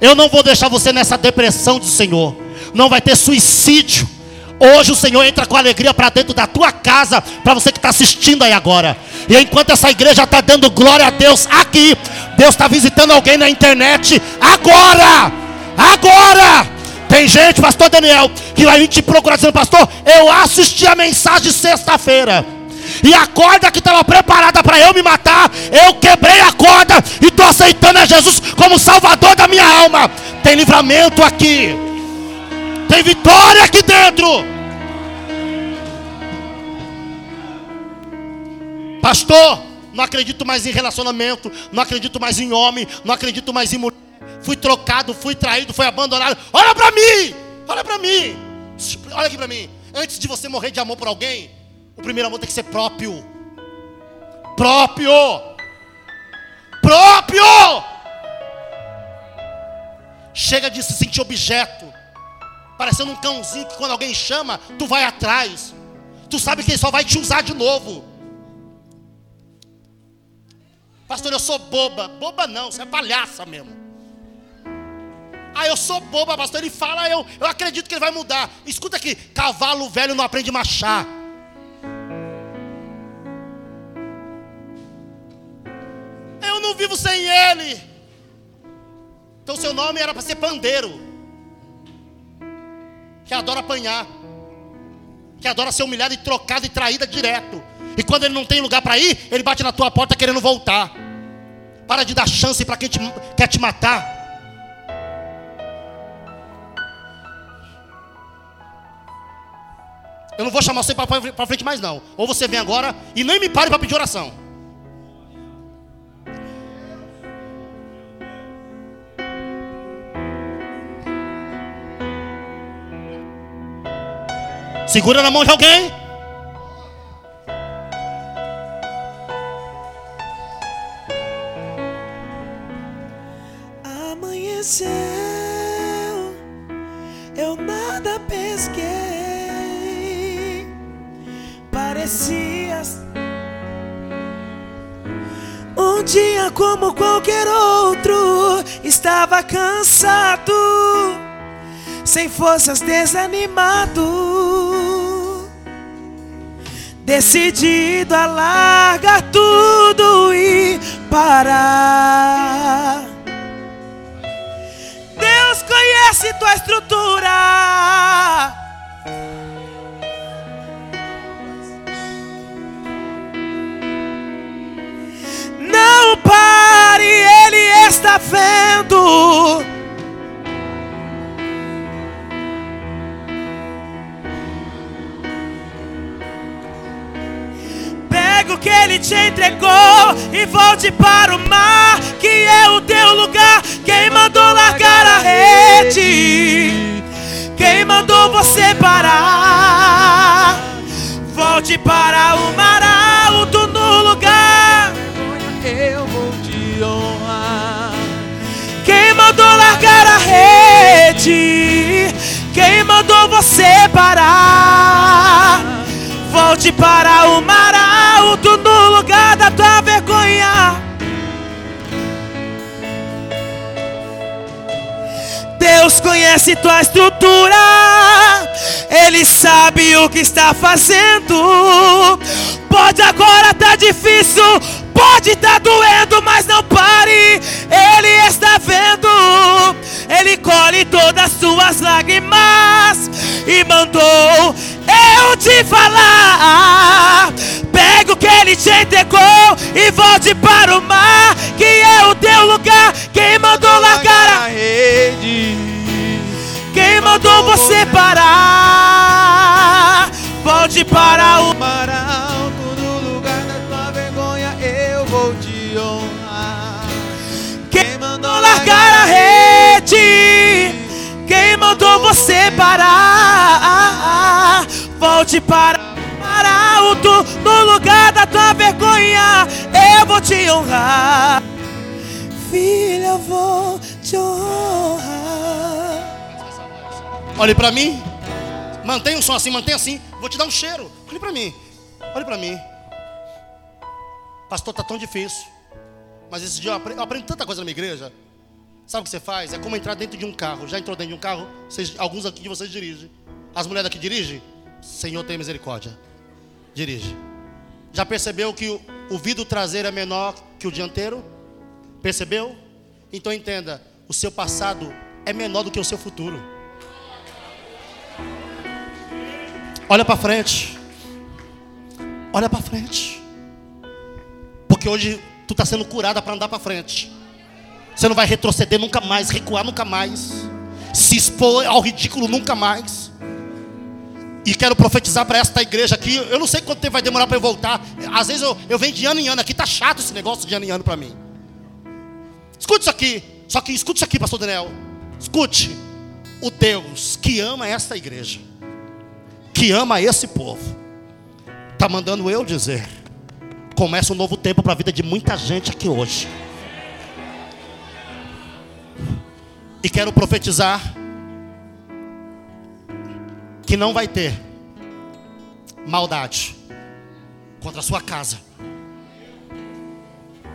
[SPEAKER 1] Eu não vou deixar você nessa depressão do Senhor. Não vai ter suicídio. Hoje o Senhor entra com alegria para dentro da tua casa, para você que está assistindo aí agora. E enquanto essa igreja está dando glória a Deus aqui, Deus está visitando alguém na internet agora. Agora! Tem gente, pastor Daniel, que vai vir te procurar dizendo, pastor, eu assisti a mensagem sexta-feira. E a corda que estava preparada para eu me matar, eu quebrei a corda e estou aceitando a Jesus como Salvador da minha alma. Tem livramento aqui, tem vitória aqui dentro. Pastor, não acredito mais em relacionamento, não acredito mais em homem, não acredito mais em mulher. Fui trocado, fui traído, fui abandonado. Olha para mim, olha para mim, olha aqui para mim. Antes de você morrer de amor por alguém, o primeiro amor tem que ser próprio. Próprio. Próprio. Chega de se sentir objeto. Parecendo um cãozinho que quando alguém chama, tu vai atrás. Tu sabe que ele só vai te usar de novo. Pastor, eu sou boba. Boba não, você é palhaça mesmo. Ah, eu sou boba, pastor. Ele fala, eu, eu acredito que ele vai mudar. Escuta aqui: cavalo velho não aprende a marchar. Eu não vivo sem ele. Então seu nome era para ser pandeiro. Que adora apanhar. Que adora ser humilhado e trocado e traída direto. E quando ele não tem lugar para ir, ele bate na tua porta querendo voltar. Para de dar chance para quem te, quer te matar. Eu não vou chamar você para frente mais não. Ou você vem agora e nem me pare para pedir oração. Segura na mão de alguém.
[SPEAKER 2] Amanheceu, eu nada pesquei. Parecias um dia como qualquer outro, estava cansado sem forças, desanimado, decidido a largar tudo e parar. Deus conhece tua estrutura. Não pare, Ele está vendo. O que ele te entregou e volte para o mar, que é o teu lugar. Quem mandou largar a rede? Quem mandou você parar? Volte para o mar alto no lugar.
[SPEAKER 3] Eu vou te honrar.
[SPEAKER 2] Quem mandou largar a rede? Quem mandou você parar? Volte para o mar vergonha. Deus conhece tua estrutura, Ele sabe o que está fazendo. Pode agora tá difícil, pode tá doendo, mas não pare, Ele está vendo. ele todas as suas lágrimas e mandou eu te falar. Pega o que ele te entregou e volte para o mar, que é o teu lugar. Quem mandou largar a
[SPEAKER 3] rede?
[SPEAKER 2] Quem mandou você parar? Volte para o
[SPEAKER 3] mar alto, no lugar da tua vergonha eu vou te honrar.
[SPEAKER 2] Quem mandou largar a rede? Quem mandou você parar? Volte para para alto, no lugar da tua vergonha, eu vou te honrar. Filha, eu vou te honrar.
[SPEAKER 1] Olhe para mim. Mantenha o som assim, mantenha assim. Vou te dar um cheiro. Olhe para mim. Olhe para mim. Pastor, tá tão difícil. Mas esse dia eu aprendo, eu tanta coisa na minha igreja. Sabe o que você faz? É como entrar dentro de um carro. Já entrou dentro de um carro? Vocês, alguns aqui de vocês dirigem. As mulheres aqui dirigem? Senhor, tem misericórdia. Dirige. Já percebeu que o, vidro traseiro é menor que o dianteiro? Percebeu? Então entenda: o seu passado é menor do que o seu futuro. Olha para frente. Olha para frente. Porque hoje tu está sendo curada para andar para frente. Você não vai retroceder nunca mais, recuar nunca mais, se expor ao ridículo nunca mais. E quero profetizar para esta igreja aqui. Eu não sei quanto tempo vai demorar para eu voltar. Às vezes eu, eu venho de ano em ano aqui. Tá chato esse negócio de ano em ano para mim. Escute isso aqui. Só que escute isso aqui, pastor Daniel. Escute. O Deus que ama esta igreja, que ama esse povo, está mandando eu dizer. Começa um novo tempo para a vida de muita gente aqui hoje. E quero profetizar que não vai ter maldade contra a sua casa.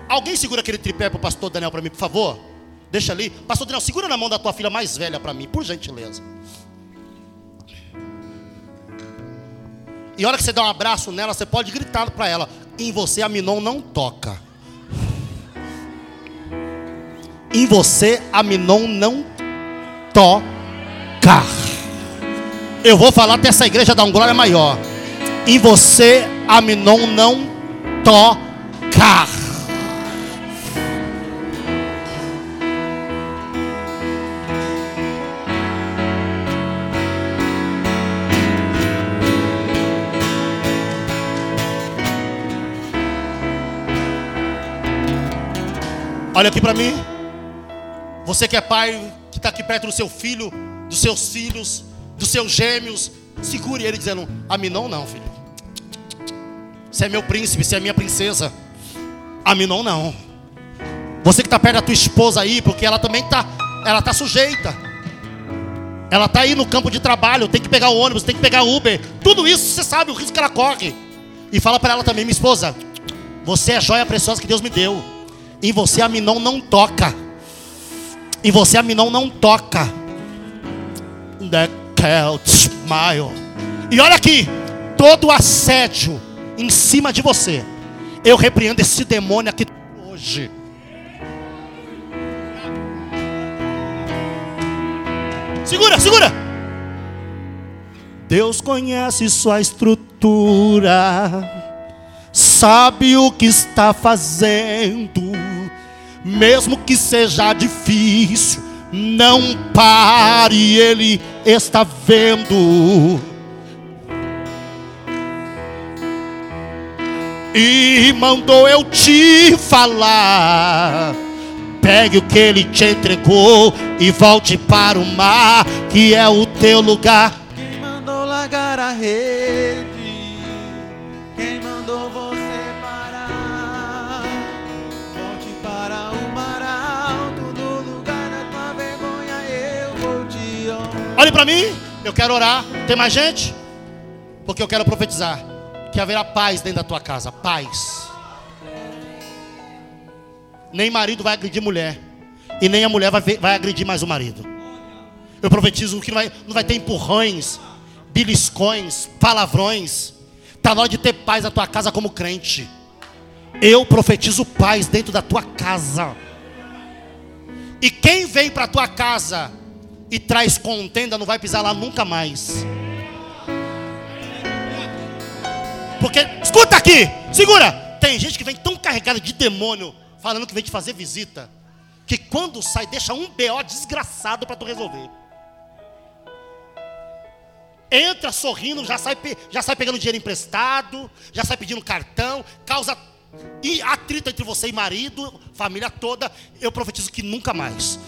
[SPEAKER 1] Alguém segura aquele tripé para o pastor Daniel para mim, por favor? Deixa ali. Pastor Daniel, segura na mão da tua filha mais velha para mim, por gentileza. E hora que você dá um abraço nela, você pode gritar para ela: Em você a Minon não toca. Em você a Minon não toca. Eu vou falar até essa igreja dar um glória maior. Em você a Minon não toca. Olha aqui para mim. Você que é pai, que está aqui perto do seu filho, dos seus filhos, dos seus gêmeos, segure ele dizendo: A mim não, não, filho. Você é meu príncipe, você é minha princesa. A mim não, não. Você que está perto da tua esposa aí, porque ela também está, ela está sujeita. Ela está aí no campo de trabalho, tem que pegar o ônibus, tem que pegar o Uber. Tudo isso você sabe o risco que ela corre. E fala para ela também, minha esposa, você é a joia preciosa que Deus me deu. Em você a Minon não toca. Em você a Minon não toca. The Celt smile. E olha aqui, todo assédio em cima de você. Eu repreendo esse demônio aqui hoje. Segura, segura. Deus conhece sua estrutura sabe o que está fazendo, mesmo que seja difícil, não pare, Ele está vendo. E mandou eu te falar. Pegue o que ele te entregou e volte para o mar, que é o teu lugar.
[SPEAKER 3] Quem mandou largar a rede?
[SPEAKER 1] Para mim, eu quero orar. Tem mais gente? Porque eu quero profetizar que haverá paz dentro da tua casa. Paz. Nem marido vai agredir mulher. E nem a mulher vai, vai agredir mais o marido. Eu profetizo que não vai, não vai ter empurrões, beliscões, palavrões. Está na hora de ter paz na tua casa como crente. Eu profetizo paz dentro da tua casa. E quem vem para a tua casa e traz contenda não vai pisar lá nunca mais. Porque, escuta aqui, segura. Tem gente que vem tão carregada de demônio, falando que vem te fazer visita, que quando sai deixa um BO desgraçado para tu resolver. Entra sorrindo, já sai, já sai pegando dinheiro emprestado, já sai pedindo cartão, causa atrito entre você e marido, família toda. Eu profetizo que nunca mais.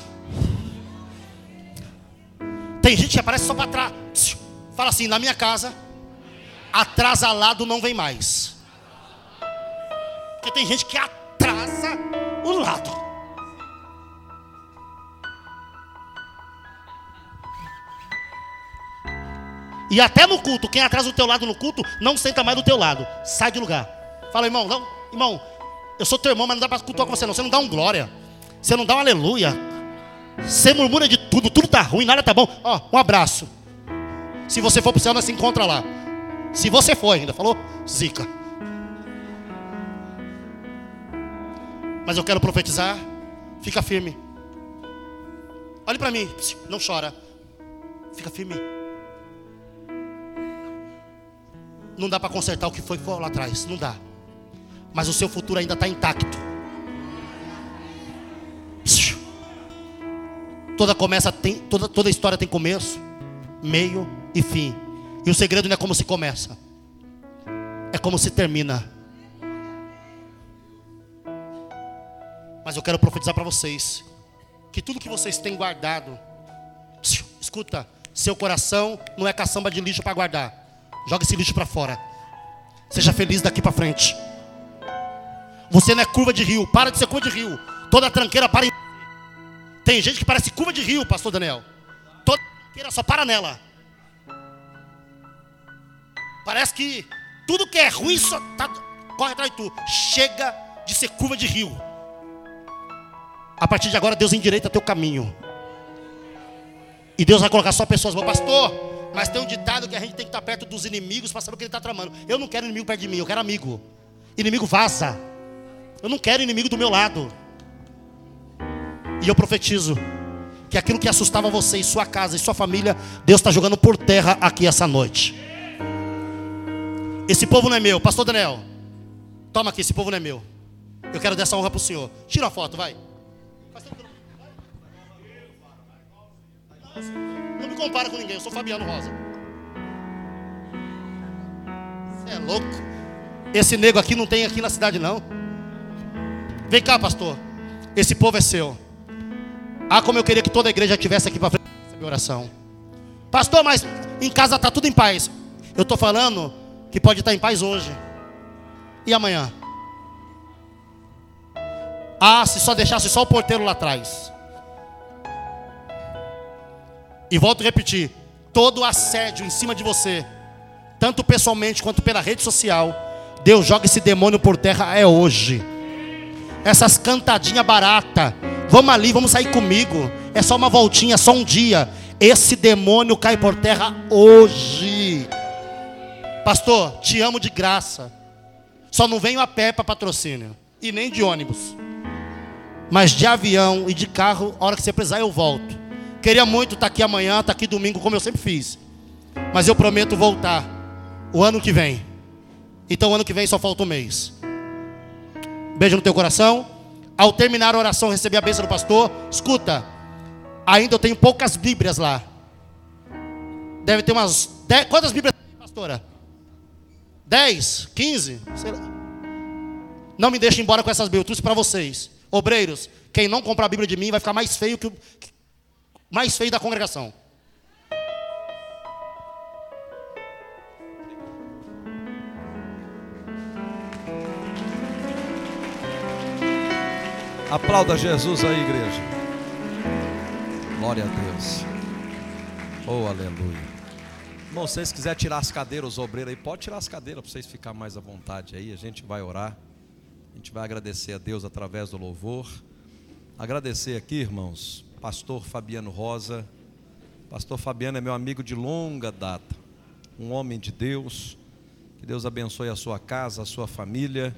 [SPEAKER 1] Tem gente que aparece só para trás. Fala assim: na minha casa, atrasalado não vem mais. Porque tem gente que atrasa o lado. E até no culto, quem atrasa o teu lado no culto, não senta mais do teu lado. Sai de lugar. Fala, irmão, não, irmão, eu sou teu irmão, mas não dá para cultuar com você não. Você não dá um glória. Você não dá um aleluia. Você murmura de tudo, tudo tá ruim, nada tá bom. Ó, um abraço. Se você for pro céu, nós se encontra lá. Se você for ainda, falou? Zica. Mas eu quero profetizar. Fica firme. Olhe para mim, não chora. Fica firme. Não dá para consertar o que foi lá atrás, não dá. Mas o seu futuro ainda está intacto. Toda começa tem, toda, toda história tem começo, meio e fim. E o segredo não é como se começa, é como se termina. Mas eu quero profetizar para vocês que tudo que vocês têm guardado, escuta, seu coração não é caçamba de lixo para guardar. Joga esse lixo para fora. Seja feliz daqui para frente. Você não é curva de rio. Para de ser curva de rio. Toda tranqueira para em... Tem gente que parece curva de rio, pastor Daniel. Toda tranqueira só para nela. Parece que tudo que é ruim só tá... corre atrás de tu. Chega de ser curva de rio. A partir de agora, Deus endireita teu caminho. E Deus vai colocar só pessoas, meu pastor. Mas tem um ditado que a gente tem que estar perto dos inimigos para saber o que ele está tramando. Eu não quero inimigo perto de mim, eu quero amigo. Inimigo vaza. Eu não quero inimigo do meu lado. E eu profetizo que aquilo que assustava você e sua casa e sua família, Deus está jogando por terra aqui essa noite. Esse povo não é meu, Pastor Daniel. Toma aqui, esse povo não é meu. Eu quero dessa honra para o Senhor. Tira a foto, vai. Não me compara com ninguém, eu sou Fabiano Rosa. Você é louco? Esse nego aqui não tem aqui na cidade, não. Vem cá, pastor. Esse povo é seu. Ah, como eu queria que toda a igreja estivesse aqui para frente essa oração. Pastor, mas em casa está tudo em paz. Eu estou falando que pode estar tá em paz hoje. E amanhã? Ah, se só deixasse só o porteiro lá atrás. E volto a repetir: todo assédio em cima de você, tanto pessoalmente quanto pela rede social, Deus joga esse demônio por terra é hoje. Essas cantadinhas barata, vamos ali, vamos sair comigo. É só uma voltinha, só um dia. Esse demônio cai por terra hoje. Pastor, te amo de graça. Só não venho a pé para patrocínio e nem de ônibus. Mas de avião e de carro, a hora que você precisar eu volto. Queria muito estar aqui amanhã, estar aqui domingo, como eu sempre fiz. Mas eu prometo voltar o ano que vem. Então, o ano que vem só falta um mês. Beijo no teu coração. Ao terminar a oração, receber a bênção do pastor. Escuta, ainda eu tenho poucas Bíblias lá. Deve ter umas. Dez, quantas Bíblias tem, pastora? 10, 15? Não me deixe embora com essas Bíblias. Para vocês. Obreiros, quem não comprar a Bíblia de mim vai ficar mais feio que, mais feio da congregação.
[SPEAKER 3] Aplauda Jesus aí, igreja. Glória a Deus. Oh, aleluia. Irmão, se vocês quiserem tirar as cadeiras, os obreiros aí, pode tirar as cadeiras para vocês ficarem mais à vontade aí. A gente vai orar. A gente vai agradecer a Deus através do louvor. Agradecer aqui, irmãos, pastor Fabiano Rosa. Pastor Fabiano é meu amigo de longa data, um homem de Deus. Que Deus abençoe a sua casa, a sua família.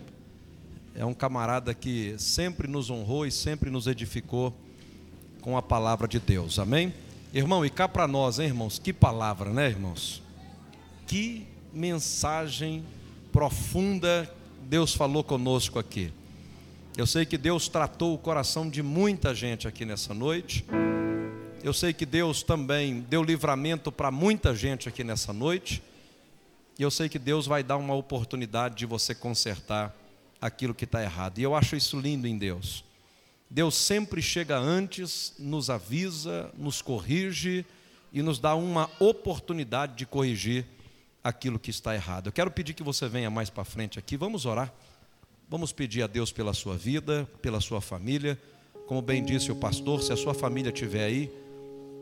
[SPEAKER 3] É um camarada que sempre nos honrou e sempre nos edificou com a palavra de Deus. Amém? Irmão, e cá para nós, hein, irmãos? Que palavra, né, irmãos? Que mensagem profunda Deus falou conosco aqui. Eu sei que Deus tratou o coração de muita gente aqui nessa noite. Eu sei que Deus também deu livramento para muita gente aqui nessa noite. E eu sei que Deus vai dar uma oportunidade de você consertar aquilo que está errado. E eu acho isso lindo em Deus. Deus sempre chega antes, nos avisa, nos corrige e nos dá uma oportunidade de corrigir aquilo que está errado. Eu quero pedir que você venha mais para frente aqui, vamos orar. Vamos pedir a Deus pela sua vida, pela sua família. Como bem disse o pastor, se a sua família estiver aí,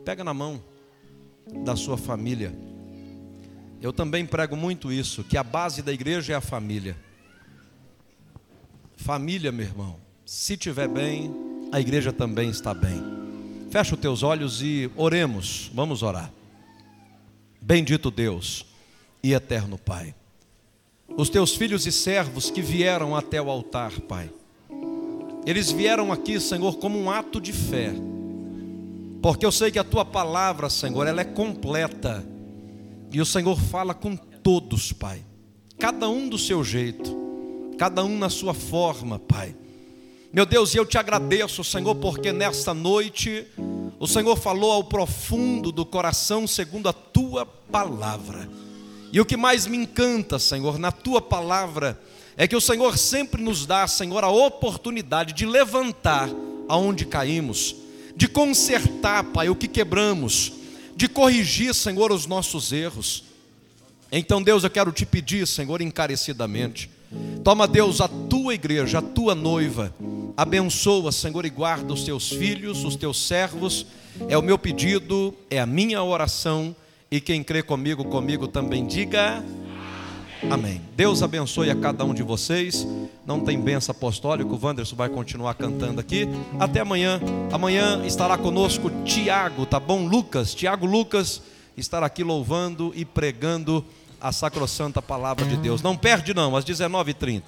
[SPEAKER 3] pega na mão da sua família. Eu também prego muito isso, que a base da igreja é a família. Família, meu irmão, se estiver bem, a igreja também está bem. Fecha os teus olhos e oremos. Vamos orar. Bendito Deus e eterno Pai. Os teus filhos e servos que vieram até o altar, Pai. Eles vieram aqui, Senhor, como um ato de fé. Porque eu sei que a tua palavra, Senhor, ela é completa. E o Senhor fala com todos, Pai. Cada um do seu jeito, cada um na sua forma, Pai. Meu Deus, e eu te agradeço, Senhor, porque nesta noite o Senhor falou ao profundo do coração segundo a tua palavra. E o que mais me encanta, Senhor, na tua palavra, é que o Senhor sempre nos dá, Senhor, a oportunidade de levantar aonde caímos, de consertar, Pai, o que quebramos, de corrigir, Senhor, os nossos erros. Então, Deus, eu quero te pedir, Senhor, encarecidamente, toma, Deus, a tua igreja, a tua noiva, Abençoa, Senhor, e guarda os teus filhos, os teus servos. É o meu pedido, é a minha oração. E quem crê comigo, comigo também diga. Amém. Deus abençoe a cada um de vocês. Não tem benção apostólico. O Wanderson vai continuar cantando aqui. Até amanhã. Amanhã estará conosco Tiago, tá bom? Lucas. Tiago Lucas estará aqui louvando e pregando a sacrossanta palavra de Deus. Não perde, não, às 19h30.